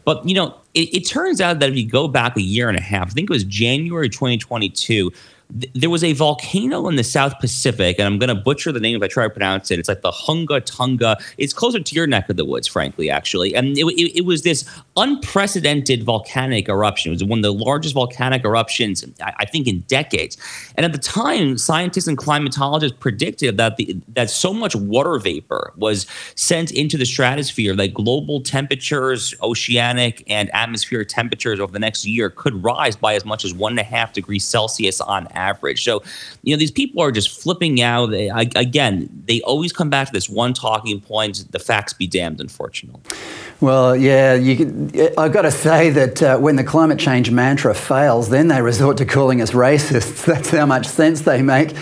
But you know, it, it turns out that if you go back a year and a half, I think it was January 2022 there was a volcano in the South Pacific, and I'm going to butcher the name if I try to pronounce it. It's like the Hunga Tunga. It's closer to your neck of the woods, frankly, actually. And it, it, it, was this unprecedented volcanic eruption. It was one of the largest volcanic eruptions, I, I, think, in decades. And at the time, scientists and climatologists predicted that the that so much water vapor was sent into the stratosphere that global temperatures, oceanic and atmospheric temperatures over the next year could rise by as much as one and a half degrees Celsius on average average. So, you know, these people are just flipping out. They, I, again, they always come back to this one talking point: the facts be damned. Unfortunately. Well, yeah, you, I've got to say that uh, when the climate change mantra fails, then they resort to calling us racists. <laughs> That's how much sense they make.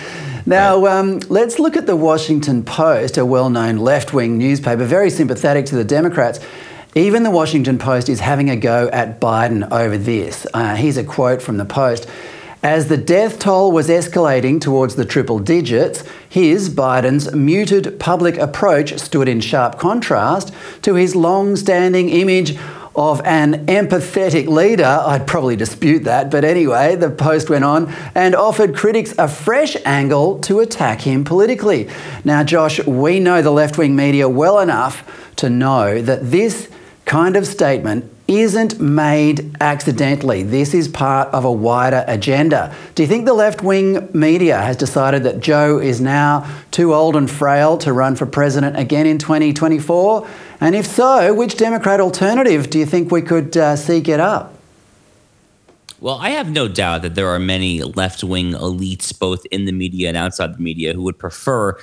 Now, um, let's look at the Washington Post, a well known left wing newspaper, very sympathetic to the Democrats. Even the Washington Post is having a go at Biden over this. Uh, here's a quote from the Post. As the death toll was escalating towards the triple digits, his, Biden's, muted public approach stood in sharp contrast to his long standing image of an empathetic leader. I'd probably dispute that, but anyway, the Post went on and offered critics a fresh angle to attack him politically. Now, Josh, we know the left wing media well enough to know that this kind of statement isn't made accidentally. This is part of a wider agenda. Do you think the left wing media has decided that Joe is now too old and frail to run for president again in 2024? And if so, which Democrat alternative do you think we could uh, see get up? Well, I have no doubt that there are many left wing elites, both in the media and outside the media, who would prefer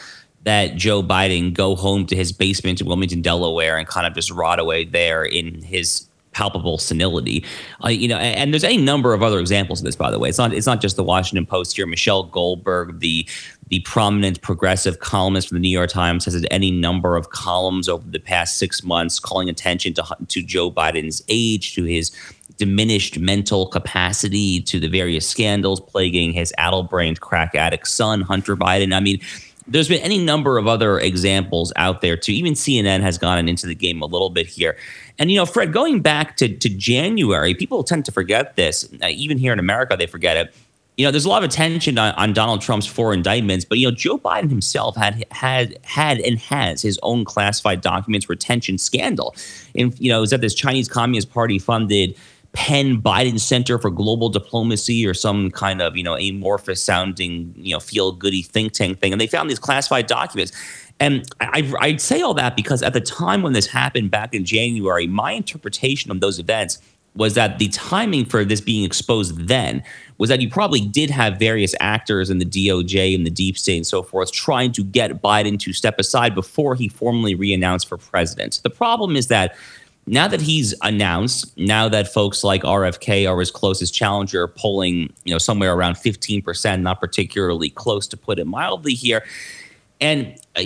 that Joe Biden go home to his basement in Wilmington, Delaware, and kind of just rot away there in his palpable senility. Uh, you know, and, and, there's any number of other examples of this. By the way, it's not it's not just the Washington Post here. Michelle Goldberg, the the prominent progressive columnist for the New York Times, has had any number of columns over the past six months calling attention to to Joe Biden's age, to his diminished mental capacity, to the various scandals plaguing his addle-brained crack addict son, Hunter Biden. I mean there's been any number of other examples out there too. Even CNN has gotten into the game a little bit here. And you know, Fred, going back to to January, people tend to forget this. Uh, even here in America, they forget it. You know, there's a lot of attention on, on, Donald Trump's four indictments, but you know, Joe Biden himself had had had and has his own classified documents retention scandal. And you know, is that this Chinese Communist Party funded Penn Biden Center for Global Diplomacy or some kind of you know amorphous sounding you know feel goody think tank thing, and they found these classified documents. And I, I'd say all that because at the time when this happened back in January, my interpretation of those events was that the timing for this being exposed then was that you probably did have various actors in the DOJ and the deep state and so forth trying to get Biden to step aside before he formally re-announced for president. The problem is that now that he's announced, now that folks like RFK are his closest challenger, polling you know somewhere around 15%, not particularly close to put it mildly here, and uh,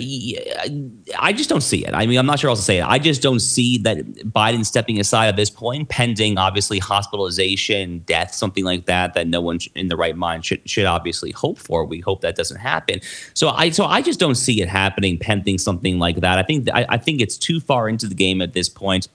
I just don't see it. I mean, I'm not sure else to say it. I just don't see that Biden stepping aside at this point, pending obviously hospitalization, death, something like that, that no one in the right mind should should obviously hope for. We hope that doesn't happen. So I so I just don't see it happening, pending something like that. I think I, I think it's too far into the game at this point.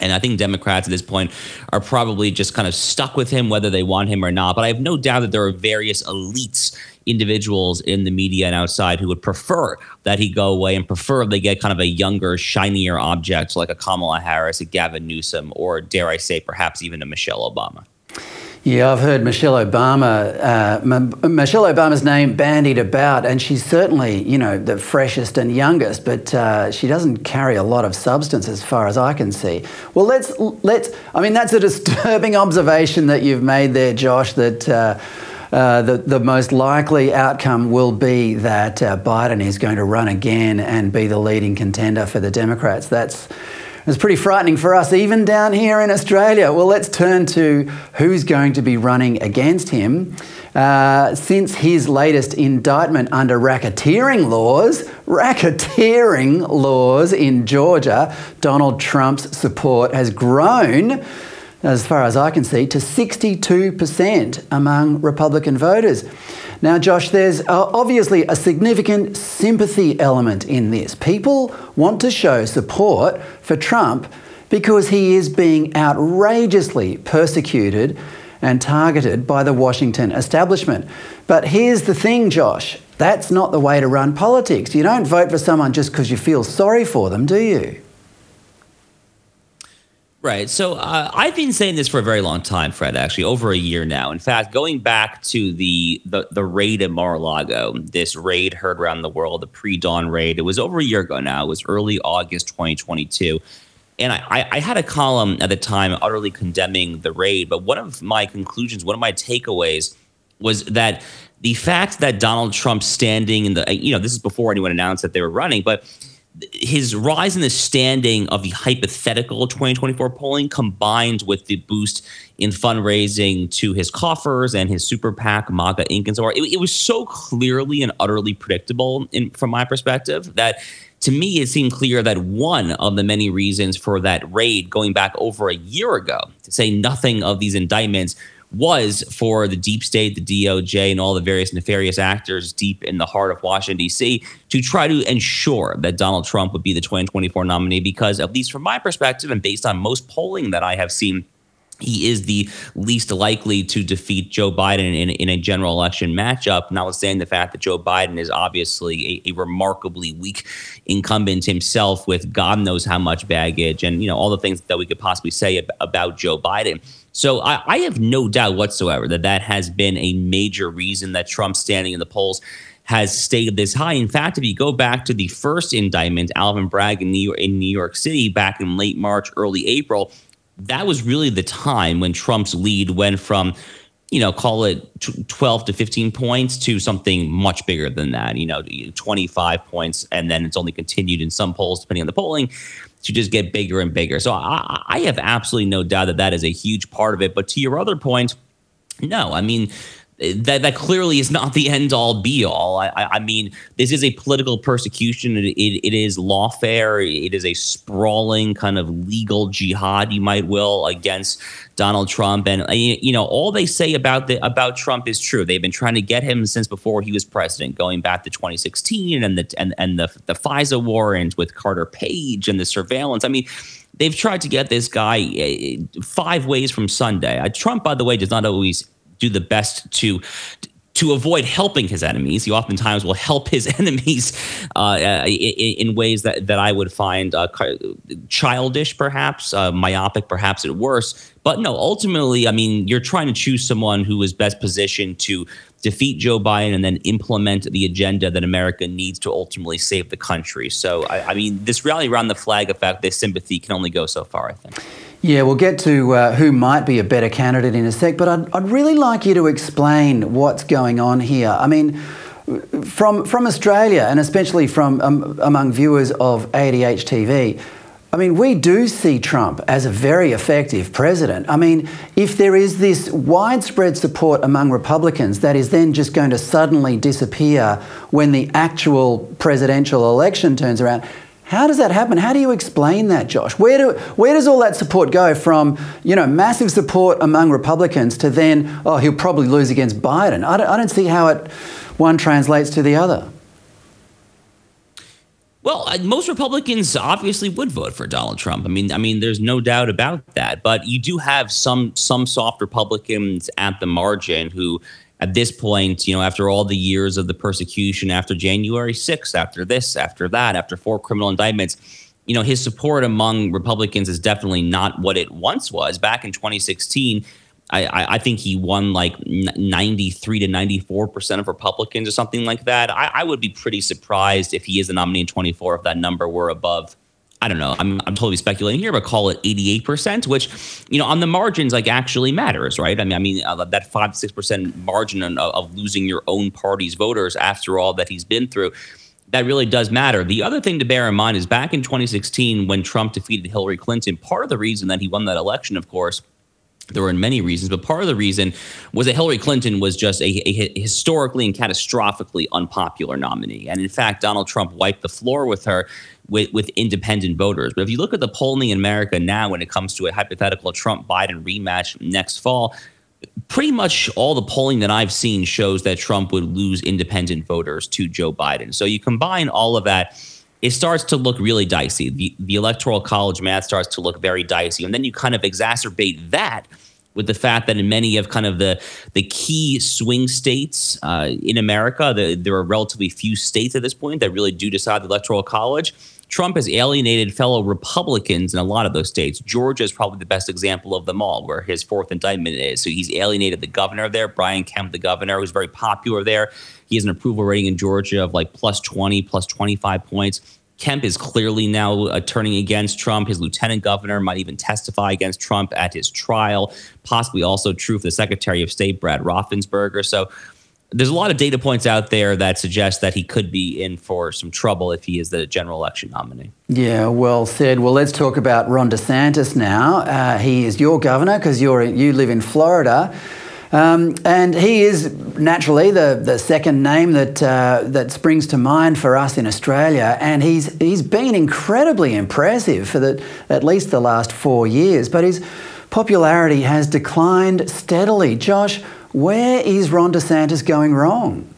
And I think Democrats at this point are probably just kind of stuck with him, whether they want him or not. But I have no doubt that there are various elites, individuals in the media and outside who would prefer that he go away and prefer they get kind of a younger, shinier object like a Kamala Harris, a Gavin Newsom, or dare I say, perhaps even a Michelle Obama. Yeah, I've heard Michelle Obama, uh, M- Michelle Obama's name bandied about, and she's certainly, you know, the freshest and youngest, but uh, she doesn't carry a lot of substance as far as I can see. Well, let's let's. I mean, that's a disturbing <laughs> observation that you've made there, Josh. That. Uh, uh, the, the most likely outcome will be that uh, Biden is going to run again and be the leading contender for the Democrats. That's it's pretty frightening for us, even down here in Australia. Well, let's turn to who's going to be running against him. Uh, since his latest indictment under racketeering laws, racketeering laws in Georgia, Donald Trump's support has grown as far as I can see, to 62% among Republican voters. Now, Josh, there's uh, obviously a significant sympathy element in this. People want to show support for Trump because he is being outrageously persecuted and targeted by the Washington establishment. But here's the thing, Josh that's not the way to run politics. You don't vote for someone just because you feel sorry for them, do you? Right. So uh, I've been saying this for a very long time, Fred. Actually, over a year now. In fact, going back to the the, the raid at Mar-a-Lago, this raid heard around the world, the pre-dawn raid. It was over a year ago now. It was early August 2022. And I, I had a column at the time utterly condemning the raid. But one of my conclusions, one of my takeaways was that the fact that Donald Trump standing in the, you know, this is before anyone announced that they were running, but his rise in the standing of the hypothetical 2024 polling combined with the boost in fundraising to his coffers and his super PAC, MAGA Inc. and so on, it, it was so clearly and utterly predictable in, from my perspective that to me it seemed clear that one of the many reasons for that raid going back over a year ago, to say nothing of these indictments, was for the deep state, the DOJ, and all the various nefarious actors deep in the heart of Washington, D.C., to try to ensure that Donald Trump would be the 2024 nominee. Because, at least from my perspective, and based on most polling that I have seen, he is the least likely to defeat Joe Biden in, in a general election matchup, notwithstanding the fact that Joe Biden is obviously a, a, remarkably weak incumbent himself with God knows how much baggage and, you know, all the things that we could possibly say ab- about Joe Biden. So I, I have no doubt whatsoever that that has been a major reason that Trump standing in the polls has stayed this high. In fact, if you go back to the first indictment, Alvin Bragg in New in New York City back in late March, early April, that was really the time when Trump's lead went from, you know, call it 12 to 15 points to something much bigger than that, you know, 25 points. And then it's only continued in some polls, depending on the polling to just get bigger and bigger. So I, I have absolutely no doubt that that is a huge part of it. But to your other point, no, I mean, that that clearly is not the end all be all. I, I mean, this is a political persecution. It, it, it is lawfare. It is a sprawling kind of legal jihad, you might will, against Donald Trump. And uh, you know, all they say about the about Trump is true. They've been trying to get him since before he was president, going back to 2016 and the and and the the FISA warrant with Carter Page and the surveillance. I mean. They've tried to get this guy uh, five ways from Sunday. Trump, by the way, does not always do the best to to avoid helping his enemies, he oftentimes will help his <laughs> enemies uh, in, in, ways that, that I would find uh, childish, perhaps, uh, myopic, perhaps at worst. But no, ultimately, I mean, you're trying to choose someone who is best positioned to defeat Joe Biden and then implement the agenda that America needs to ultimately save the country. So, I, I mean, this rally around the flag effect, this sympathy can only go so far, I think. Yeah, we'll get to uh, who might be a better candidate in a sec, but I'd, I'd really like you to explain what's going on here. I mean, from from Australia and especially from um, among viewers of ADH TV, I mean, we do see Trump as a very effective president. I mean, if there is this widespread support among Republicans that is then just going to suddenly disappear when the actual presidential election turns around, how does that happen? How do you explain that, Josh? Where, do, where does all that support go from, you know, massive support among Republicans to then, oh, he'll probably lose against Biden? I don't, I don't see how it one translates to the other. Well, uh, most Republicans obviously would vote for Donald Trump. I mean, I mean, there's no doubt about that. But you do have some some soft Republicans at the margin who at this point, you know, after all the years of the persecution, after January 6th, after this, after that, after four criminal indictments, you know, his support among Republicans is definitely not what it once was. Back in 2016, I, I think he won like 93 to 94 percent of Republicans or something like that. I, I would be pretty surprised if he is the nominee in 24 if that number were above I don't know. I'm, I'm totally speculating here, but call it 88%, which, you know, on the margins, like actually matters, right? I mean, I mean, uh, that five to six percent margin of, of losing your own party's voters after all that he's been through, that really does matter. The other thing to bear in mind is back in 2016, when Trump defeated Hillary Clinton, part of the reason that he won that election, of course, there were many reasons, but part of the reason was that Hillary Clinton was just a, a, historically and catastrophically unpopular nominee. And in fact, Donald Trump wiped the floor with her with, with independent voters. But if you look at the polling in America now when it comes to a hypothetical Trump Biden rematch next fall, pretty much all the polling that I've seen shows that Trump would lose independent voters to Joe Biden. So you combine all of that it starts to look really dicey. The, the electoral college math starts to look very dicey. And then you kind of exacerbate that with the fact that in many of kind of the the key swing states uh, in America, the, there are relatively few states at this point that really do decide the electoral college. Trump has alienated fellow Republicans in a lot of those states. Georgia is probably the best example of them all, where his fourth indictment is. So he's alienated the governor there, Brian Kemp, the governor, who's very popular there. He has an approval rating in Georgia of like plus 20, plus 25 points. Kemp is clearly now uh, turning against Trump. His lieutenant governor might even testify against Trump at his trial. Possibly also true for the Secretary of State, Brad Raffensperger. So there's a lot of data points out there that suggest that he could be in for some trouble if he is the general election nominee. Yeah, well said. Well, let's talk about Ron DeSantis now. Uh, he is your governor because you're you live in Florida. Um, and he is naturally the, the second name that uh, that springs to mind for us in Australia, and he's he's been incredibly impressive for the, at least the last four years. But his popularity has declined steadily. Josh, where is Ron DeSantis going wrong?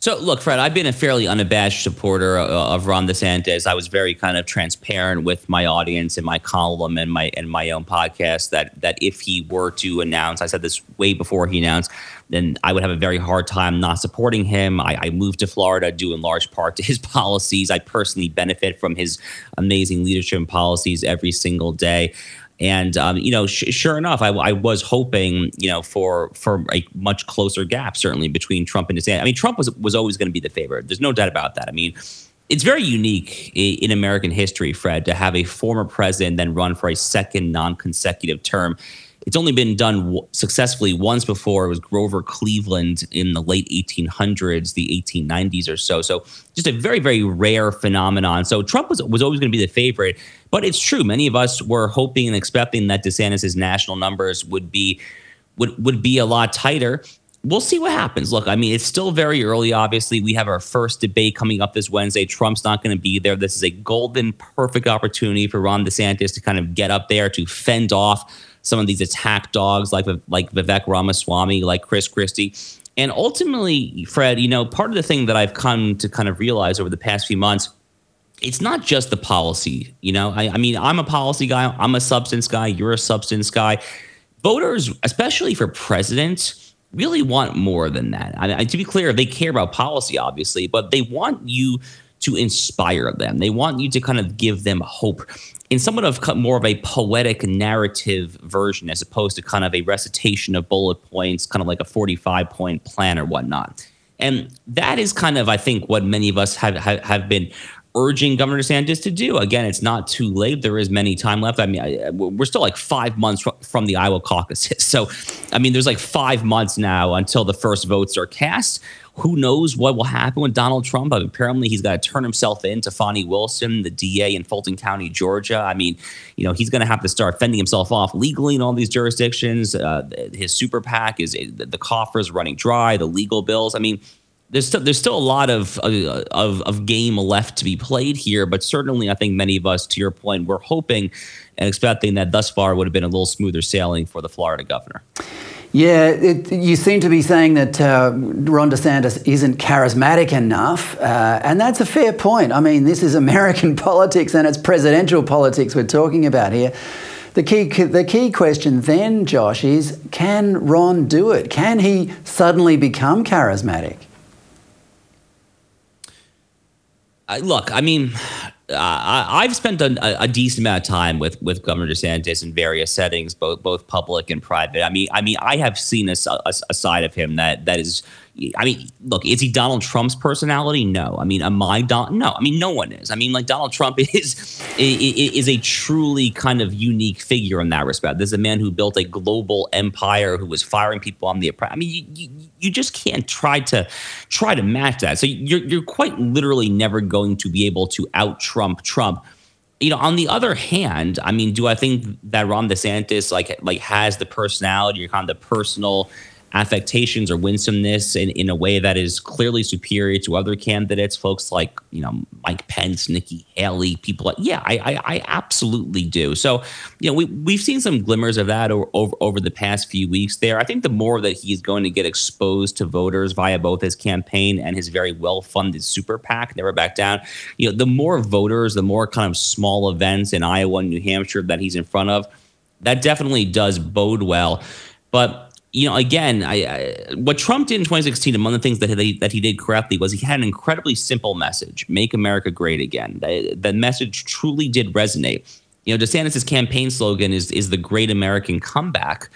So, look, Fred, I've been a fairly unabashed supporter of Ron DeSantis. I was very kind of transparent with my audience in my column and my and my own podcast that that if he were to announce, I said this way before he announced, then I would have a very hard time not supporting him. I, I moved to Florida due in large part to his <laughs> policies. I personally benefit from his amazing leadership and policies every single day. And um, you know, sh- sure enough, I, I, was hoping, you know, for for a much closer gap, certainly between Trump and DeSantis. I mean, Trump was was always going to be the favorite. There's no doubt about that. I mean, it's very unique in American history, Fred, to have a former president then run for a second non-consecutive term. It's only been done w- successfully once before. It was Grover Cleveland in the late 1800s, the 1890s or so. So just a very, very rare phenomenon. So Trump was, was always going to be the favorite. But it's true. Many of us were hoping and expecting that DeSantis' national numbers would be would would be a lot tighter. We'll see what happens. Look, I mean, it's still very early. Obviously, we have our first debate coming up this Wednesday. Trump's not going to be there. This is a golden, perfect opportunity for Ron DeSantis to kind of get up there to fend off some of these attack dogs like like Vivek Ramaswamy, like Chris Christie. And ultimately, Fred, you know, part of the thing that I've come to kind of realize over the past few months, it's not just the policy. You know, I, I mean, I'm a policy guy. I'm a substance guy. You're a substance guy voters, especially for president, really want more than that. I mean, to be clear, they care about policy, obviously, but they want you to inspire them. They want you to kind of give them hope in somewhat of more of a poetic narrative version as opposed to kind of a recitation of bullet points, kind of like a 45 point plan or whatnot. And that is kind of, I think, what many of us have, have, have been urging Governor DeSantis to do. Again, it's not too late. There is many time left. I mean, I, we're still like five months from the Iowa caucuses. <laughs> So, I mean, there's like five months now until the first votes are cast. Who knows what will happen with Donald Trump? Apparently, he's got to turn himself in to Fani Willis, the DA in Fulton County, Georgia. I mean, you know, he's going to have to start fending himself off legally in all these jurisdictions. Uh, his super PAC is the coffers running dry, the legal bills. I mean, there's still there's still a lot of, uh, of of game left to be played here, but certainly I think many of us, to your point, we're hoping and expecting that thus far would have been a little smoother sailing for the Florida governor. Yeah, it, you seem to be saying that uh, Ron DeSantis isn't charismatic enough, uh, and that's a fair point. I mean, this is American <laughs> politics and it's presidential politics we're talking about here. The key, the key question then, Josh, is can Ron do it? Can he suddenly become charismatic? Look, I mean, uh, I, have spent a, a, decent amount of time with with Governor DeSantis in various settings, both both public and private. I mean, I mean, I have seen a, a, a side of him that that is I mean, look, is he Donald Trump's personality? No. I mean, am I Don? No. I mean, no one is. I mean, like Donald Trump <laughs> is is a truly kind of unique figure in that respect. This is a man who built a global empire, who was firing people on the. I mean, you, you, you just can't try to try to match that. So you're you're quite literally never going to be able to out Trump Trump you know, on the other hand, I mean, do I think that Ron DeSantis like like has the personality or kind of the personal affectations or winsomeness in, in a way that is clearly superior to other candidates, folks like, you know, Mike Pence, Nikki Haley, people like, yeah, I, I, I absolutely do. So, you know, we, we've seen some glimmers of that over, over, over the past few weeks there. I think the more that he's going to get exposed to voters via both his campaign and his very well-funded super PAC, Never Back Down, you know, the more voters, the more kind of small events in Iowa and New Hampshire that he's in front of, that definitely does bode well. But you know, again, I, I, what Trump did in 2016, among the things that he, that he did correctly was he had an incredibly simple message: "Make America Great Again." The, the message truly did resonate. You know, DeSantis' campaign slogan is "is the Great American Comeback."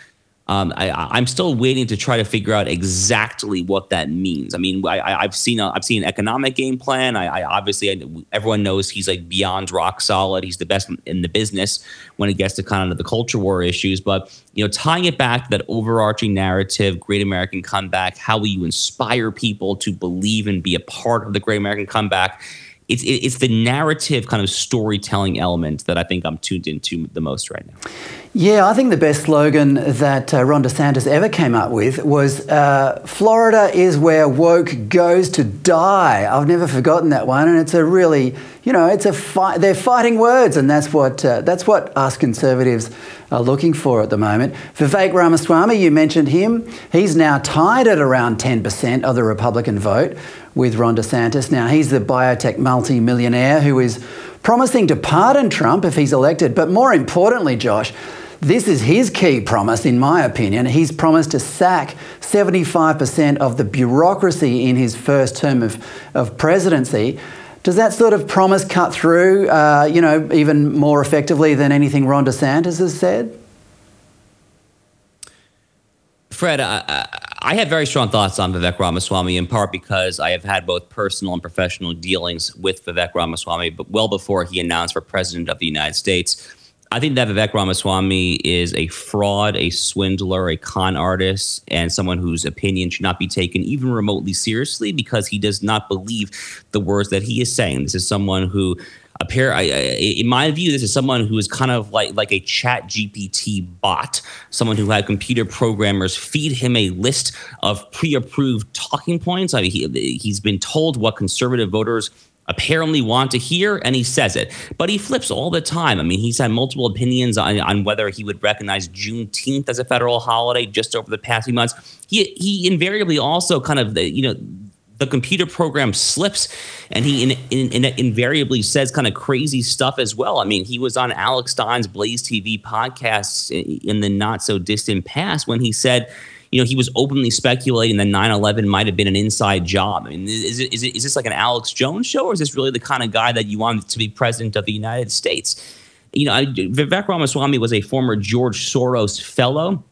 Um, I, am still waiting to try to figure out exactly what that means. I mean, I, have seen a, I've seen an economic game plan. I, I obviously I, everyone knows he's like beyond rock solid. He's the best in the business when it gets to kind of the culture war issues. But you know, tying it back to that overarching narrative, Great American Comeback. How will you inspire people to believe and be a part of the Great American Comeback? It's it's the narrative kind of storytelling element that I think I'm tuned into the most right now. Yeah, I think the best slogan that uh, Ron DeSantis ever came up with was uh, Florida is where woke goes to die. I've never forgotten that one, and it's a really, you know, it's a. They're fighting words, and that's what uh, that's what us conservatives are looking for at the moment. Vivek Ramaswamy, you mentioned him. He's now tied at around 10% of the Republican vote with Ron DeSantis. Now he's the biotech multi-millionaire who is promising to pardon Trump if he's elected, but more importantly, Josh this is his key promise, in my opinion. He's promised to sack 75% of the bureaucracy in his first term of, of presidency. Does that sort of promise cut through, uh, you know, even more effectively than anything Ron DeSantis has said? Fred, I, I have very strong thoughts on Vivek Ramaswamy, in part because I have had both personal and professional dealings with Vivek Ramaswamy, but well before he announced for president of the United States. I think that Vivek Ramaswamy is a fraud, a swindler, a con artist, and someone whose opinion should not be taken even remotely seriously because he does not believe the words that he is saying. This is someone who appear in my view this is someone who is kind of like like a chat gpt bot someone who had computer programmers feed him a list of pre-approved talking points I mean, he, he's been told what conservative voters apparently want to hear, and he says it. But he flips all the time. I mean, he's had multiple opinions on, on whether he would recognize Juneteenth as a federal holiday just over the past few months. He he invariably also kind of you know the computer program slips and he in, in, in invariably says kind of crazy stuff as well. I mean, he was on Alex Stein's Blaze TV podcasts in the not so distant past when he said, you know, he was openly speculating that 9 11 might have been an inside job. I mean, is, it, is, it, is this like an Alex Jones show or is this really the kind of guy that you want to be president of the United States? You know, Vivek Ramaswamy was a former George Soros fellow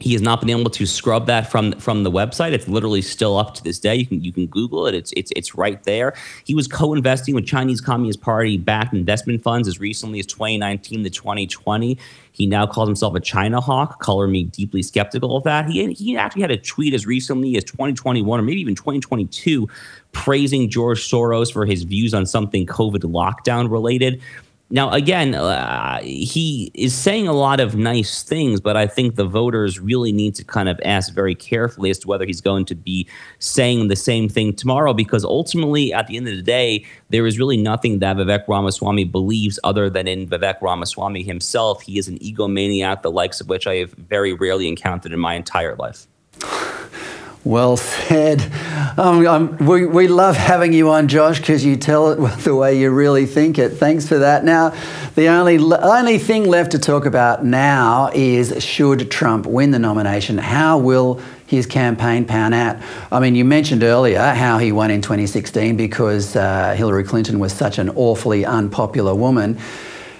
he has not been able to scrub that from from the website. It's literally still up to this day. You can you can Google it. It's it's it's right there. He was co-investing with Chinese Communist Party backed investment funds as recently as 2019 to 2020. He now calls himself a China hawk. Color me deeply skeptical of that. He he actually had a tweet as recently as 2021 or maybe even 2022 praising George Soros for his views on something COVID lockdown related. Now, again, uh, he is saying a lot of nice things, but I think the voters really need to kind of ask very carefully as to whether he's going to be saying the same thing tomorrow, because ultimately, at the end of the day, there is really nothing that Vivek Ramaswamy believes other than in Vivek Ramaswamy himself. He is an egomaniac, the likes of which I have very rarely encountered in my entire life. <laughs> Well said. Um, we, we love having you on, Josh, because you tell it <laughs> the way you really think it. Thanks for that. Now, the only, only thing left to talk about now is should Trump win the nomination, how will his campaign pan out? I mean, you mentioned earlier how he won in 2016 because uh, Hillary Clinton was such an awfully unpopular woman.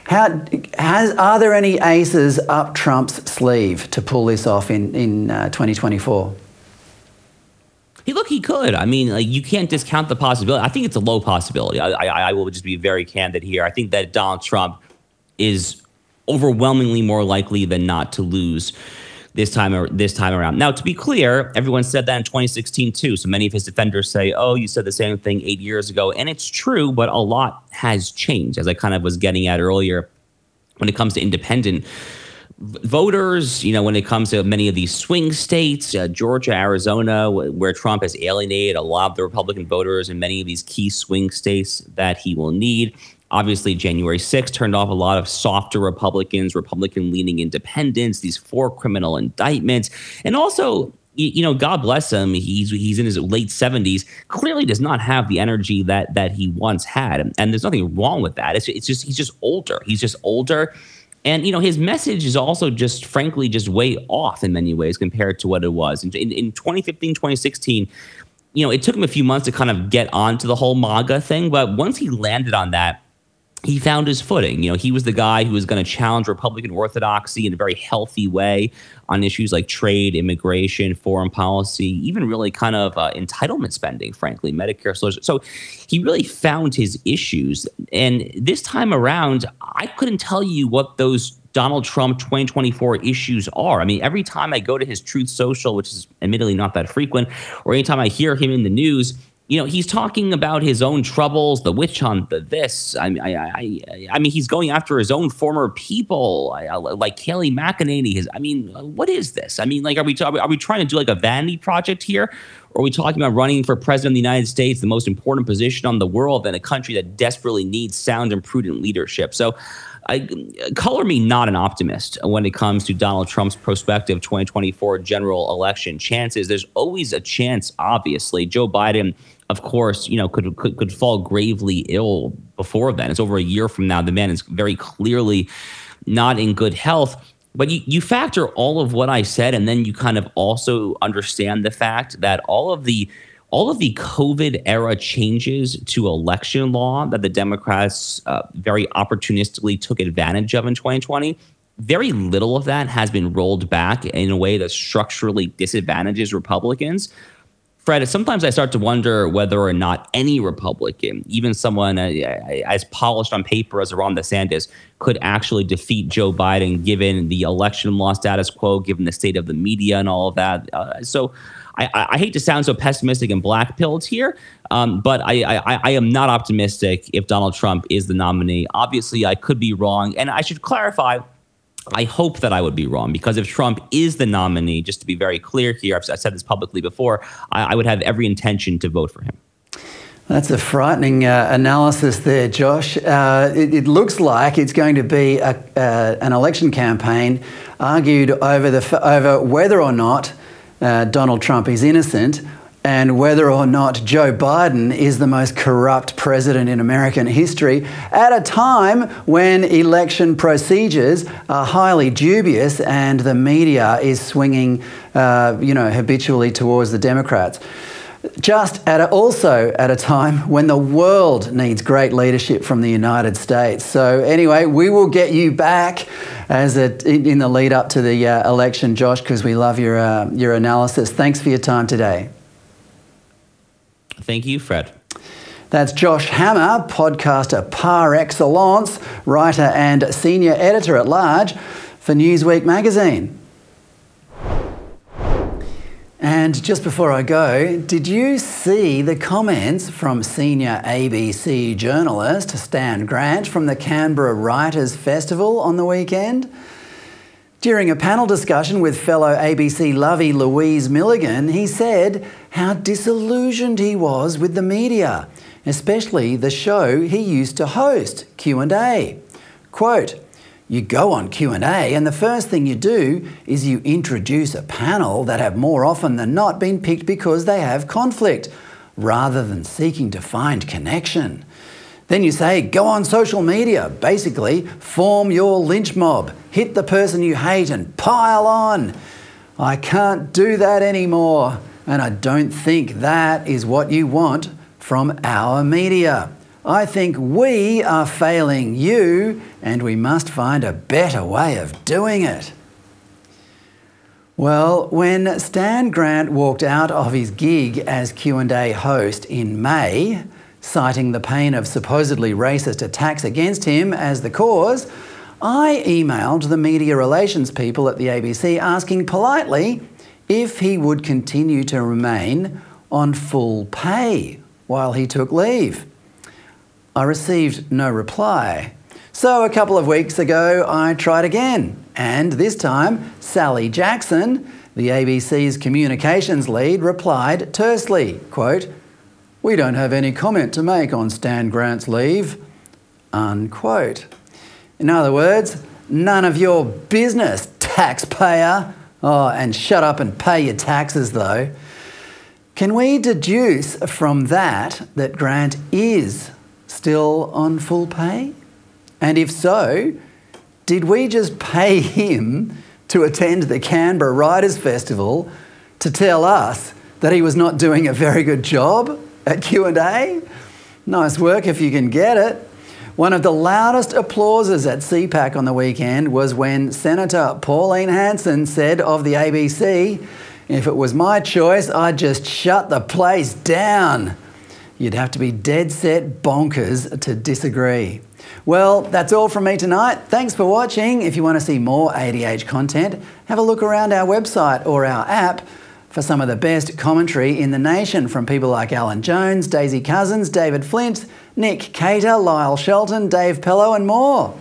How, has, are there any aces up Trump's sleeve to pull this off in, in uh, 2024? He look, he could. I mean, like you can't discount the possibility. I think it's a low possibility. I, I, I will just be very candid here. I think that Donald Trump is overwhelmingly more likely than not to lose this time this time around. Now, to be clear, everyone said that in 2016 too. So many of his defenders say, "Oh, you said the same thing eight years ago," and it's true, but a lot has changed, as I kind of was getting at earlier. When it comes to independent voters, you know, when it comes to many of these swing states, uh, Georgia, Arizona, where Trump has alienated a lot of the Republican voters in many of these key swing states that he will need. Obviously, January 6th turned off a lot of softer Republicans, Republican leaning independents, these four criminal indictments. And also, you know, God bless him. He's he's in his late seventies. Clearly, does not have the energy that that he once had, and there's nothing wrong with that. It's, it's just he's just older. He's just older, and you know his message is also just frankly just way off in many ways compared to what it was. In, in, in 2015 2016 you know it took him a few months to kind of get onto the whole maga thing but once he landed on that he found his footing. You know, he was the guy who was going to challenge Republican orthodoxy in a very healthy way on issues like trade, immigration, foreign policy, even really kind of uh, entitlement spending, frankly, Medicare. Social. So he really found his issues. And this time around, I couldn't tell you what those Donald Trump 2024 issues are. I mean, every time I go to his Truth Social, which is admittedly not that frequent, or anytime I hear him in the news, you know, he's talking about his own troubles, the witch hunt, the this. I, I, I, I mean, he's going after his own former people, like Kayleigh McEnany. His, I mean, what is this? I mean, like, are we are we trying to do like a vanity project here, or are we talking about running for president of the United States, the most important position on the world in a country that desperately needs sound and prudent leadership? So, I, color me not an optimist when it comes to Donald Trump's prospective 2024 general election chances. There's always a chance, obviously. Joe Biden of course, you know, could, could could fall gravely ill before then. It's over a year from now. The man is very clearly not in good health. But you, you factor all of what I said, and then you kind of also understand the fact that all of the all of the COVID era changes to election law that the Democrats uh, very opportunistically took advantage of in 2020, very little of that has been rolled back in a way that structurally disadvantages Republicans. Fred, sometimes I start to wonder whether or not any Republican, even someone uh, as polished on paper as Ron DeSantis, could actually defeat Joe Biden given the election law status quo, given the state of the media and all of that. Uh, so I, I, hate to sound so pessimistic and black pilled here, um, but I, I, I am not optimistic if Donald Trump is the nominee. Obviously, I could be wrong. And I should clarify I hope that I would be wrong because if Trump is the nominee, just to be very clear here, I've, I've said this publicly before, I, I, would have every intention to vote for him. That's a frightening uh, analysis there, Josh. Uh, it, it, looks like it's going to be a, uh, an election campaign argued over, the, over whether or not uh, Donald Trump is innocent and whether or not Joe Biden is the most corrupt president in American history at a time when election procedures are highly dubious and the media is swinging, uh, you know, habitually towards the Democrats. Just at a, also at a time when the world needs great leadership from the United States. So anyway, we will get you back as a, in the lead up to the uh, election, Josh, because we love your uh, your analysis. Thanks for your time today. Thank you, Fred. That's Josh Hammer, podcaster par excellence, writer and senior editor at large for Newsweek magazine. And just before I go, did you see the comments from senior ABC journalist Stan Grant from the Canberra Writers Festival on the weekend? During a panel discussion with fellow ABC lovey Louise Milligan, he said how disillusioned he was with the media, especially the show he used to host, Q&A. Quote, you go on Q&A and the first thing you do is you introduce a panel that have more often than not been picked because they have conflict rather than seeking to find connection. Then you say, go on social media, basically, form your lynch mob, hit the person you hate and pile on. I can't do that anymore, and I don't think that is what you want from our media. I think we are failing you, and we must find a better way of doing it. Well, when Stan Grant walked out of his gig as Q&A host in May, citing the pain of supposedly racist attacks against him as the cause, I emailed the media relations people at the ABC asking politely if he would continue to remain on full pay while he took leave. I received no reply. So a couple of weeks ago, I tried again, and this time, Sally Jackson, the ABC's communications lead, replied tersely, quote, we don't have any comment to make on Stan Grant's leave. Unquote. In other words, none of your business, taxpayer. Oh, and shut up and pay your taxes, though. Can we deduce from that that Grant is still on full pay? And if so, did we just pay him to attend the Canberra Writers Festival to tell us that he was not doing a very good job? At Q&A. Nice work if you can get it. One of the loudest applauses at CPAC on the weekend was when Senator Pauline Hanson said of the ABC, if it was my choice, I'd just shut the place down. You'd have to be dead set bonkers to disagree. Well, that's all from me tonight. Thanks for watching. If you want to see more ADH content, have a look around our website or our app for some of the best commentary in the nation from people like Alan Jones, Daisy Cousens, David Flint, Nick Cater, Lyle Shelton, Dave Pellowe, and more.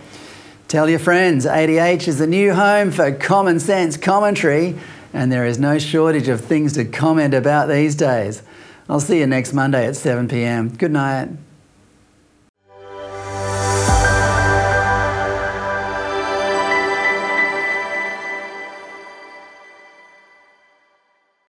Tell your friends, ADH is the new home for common sense commentary, and there is no shortage of things to comment about these days. I'll see you next Monday at 7 pm. Good night.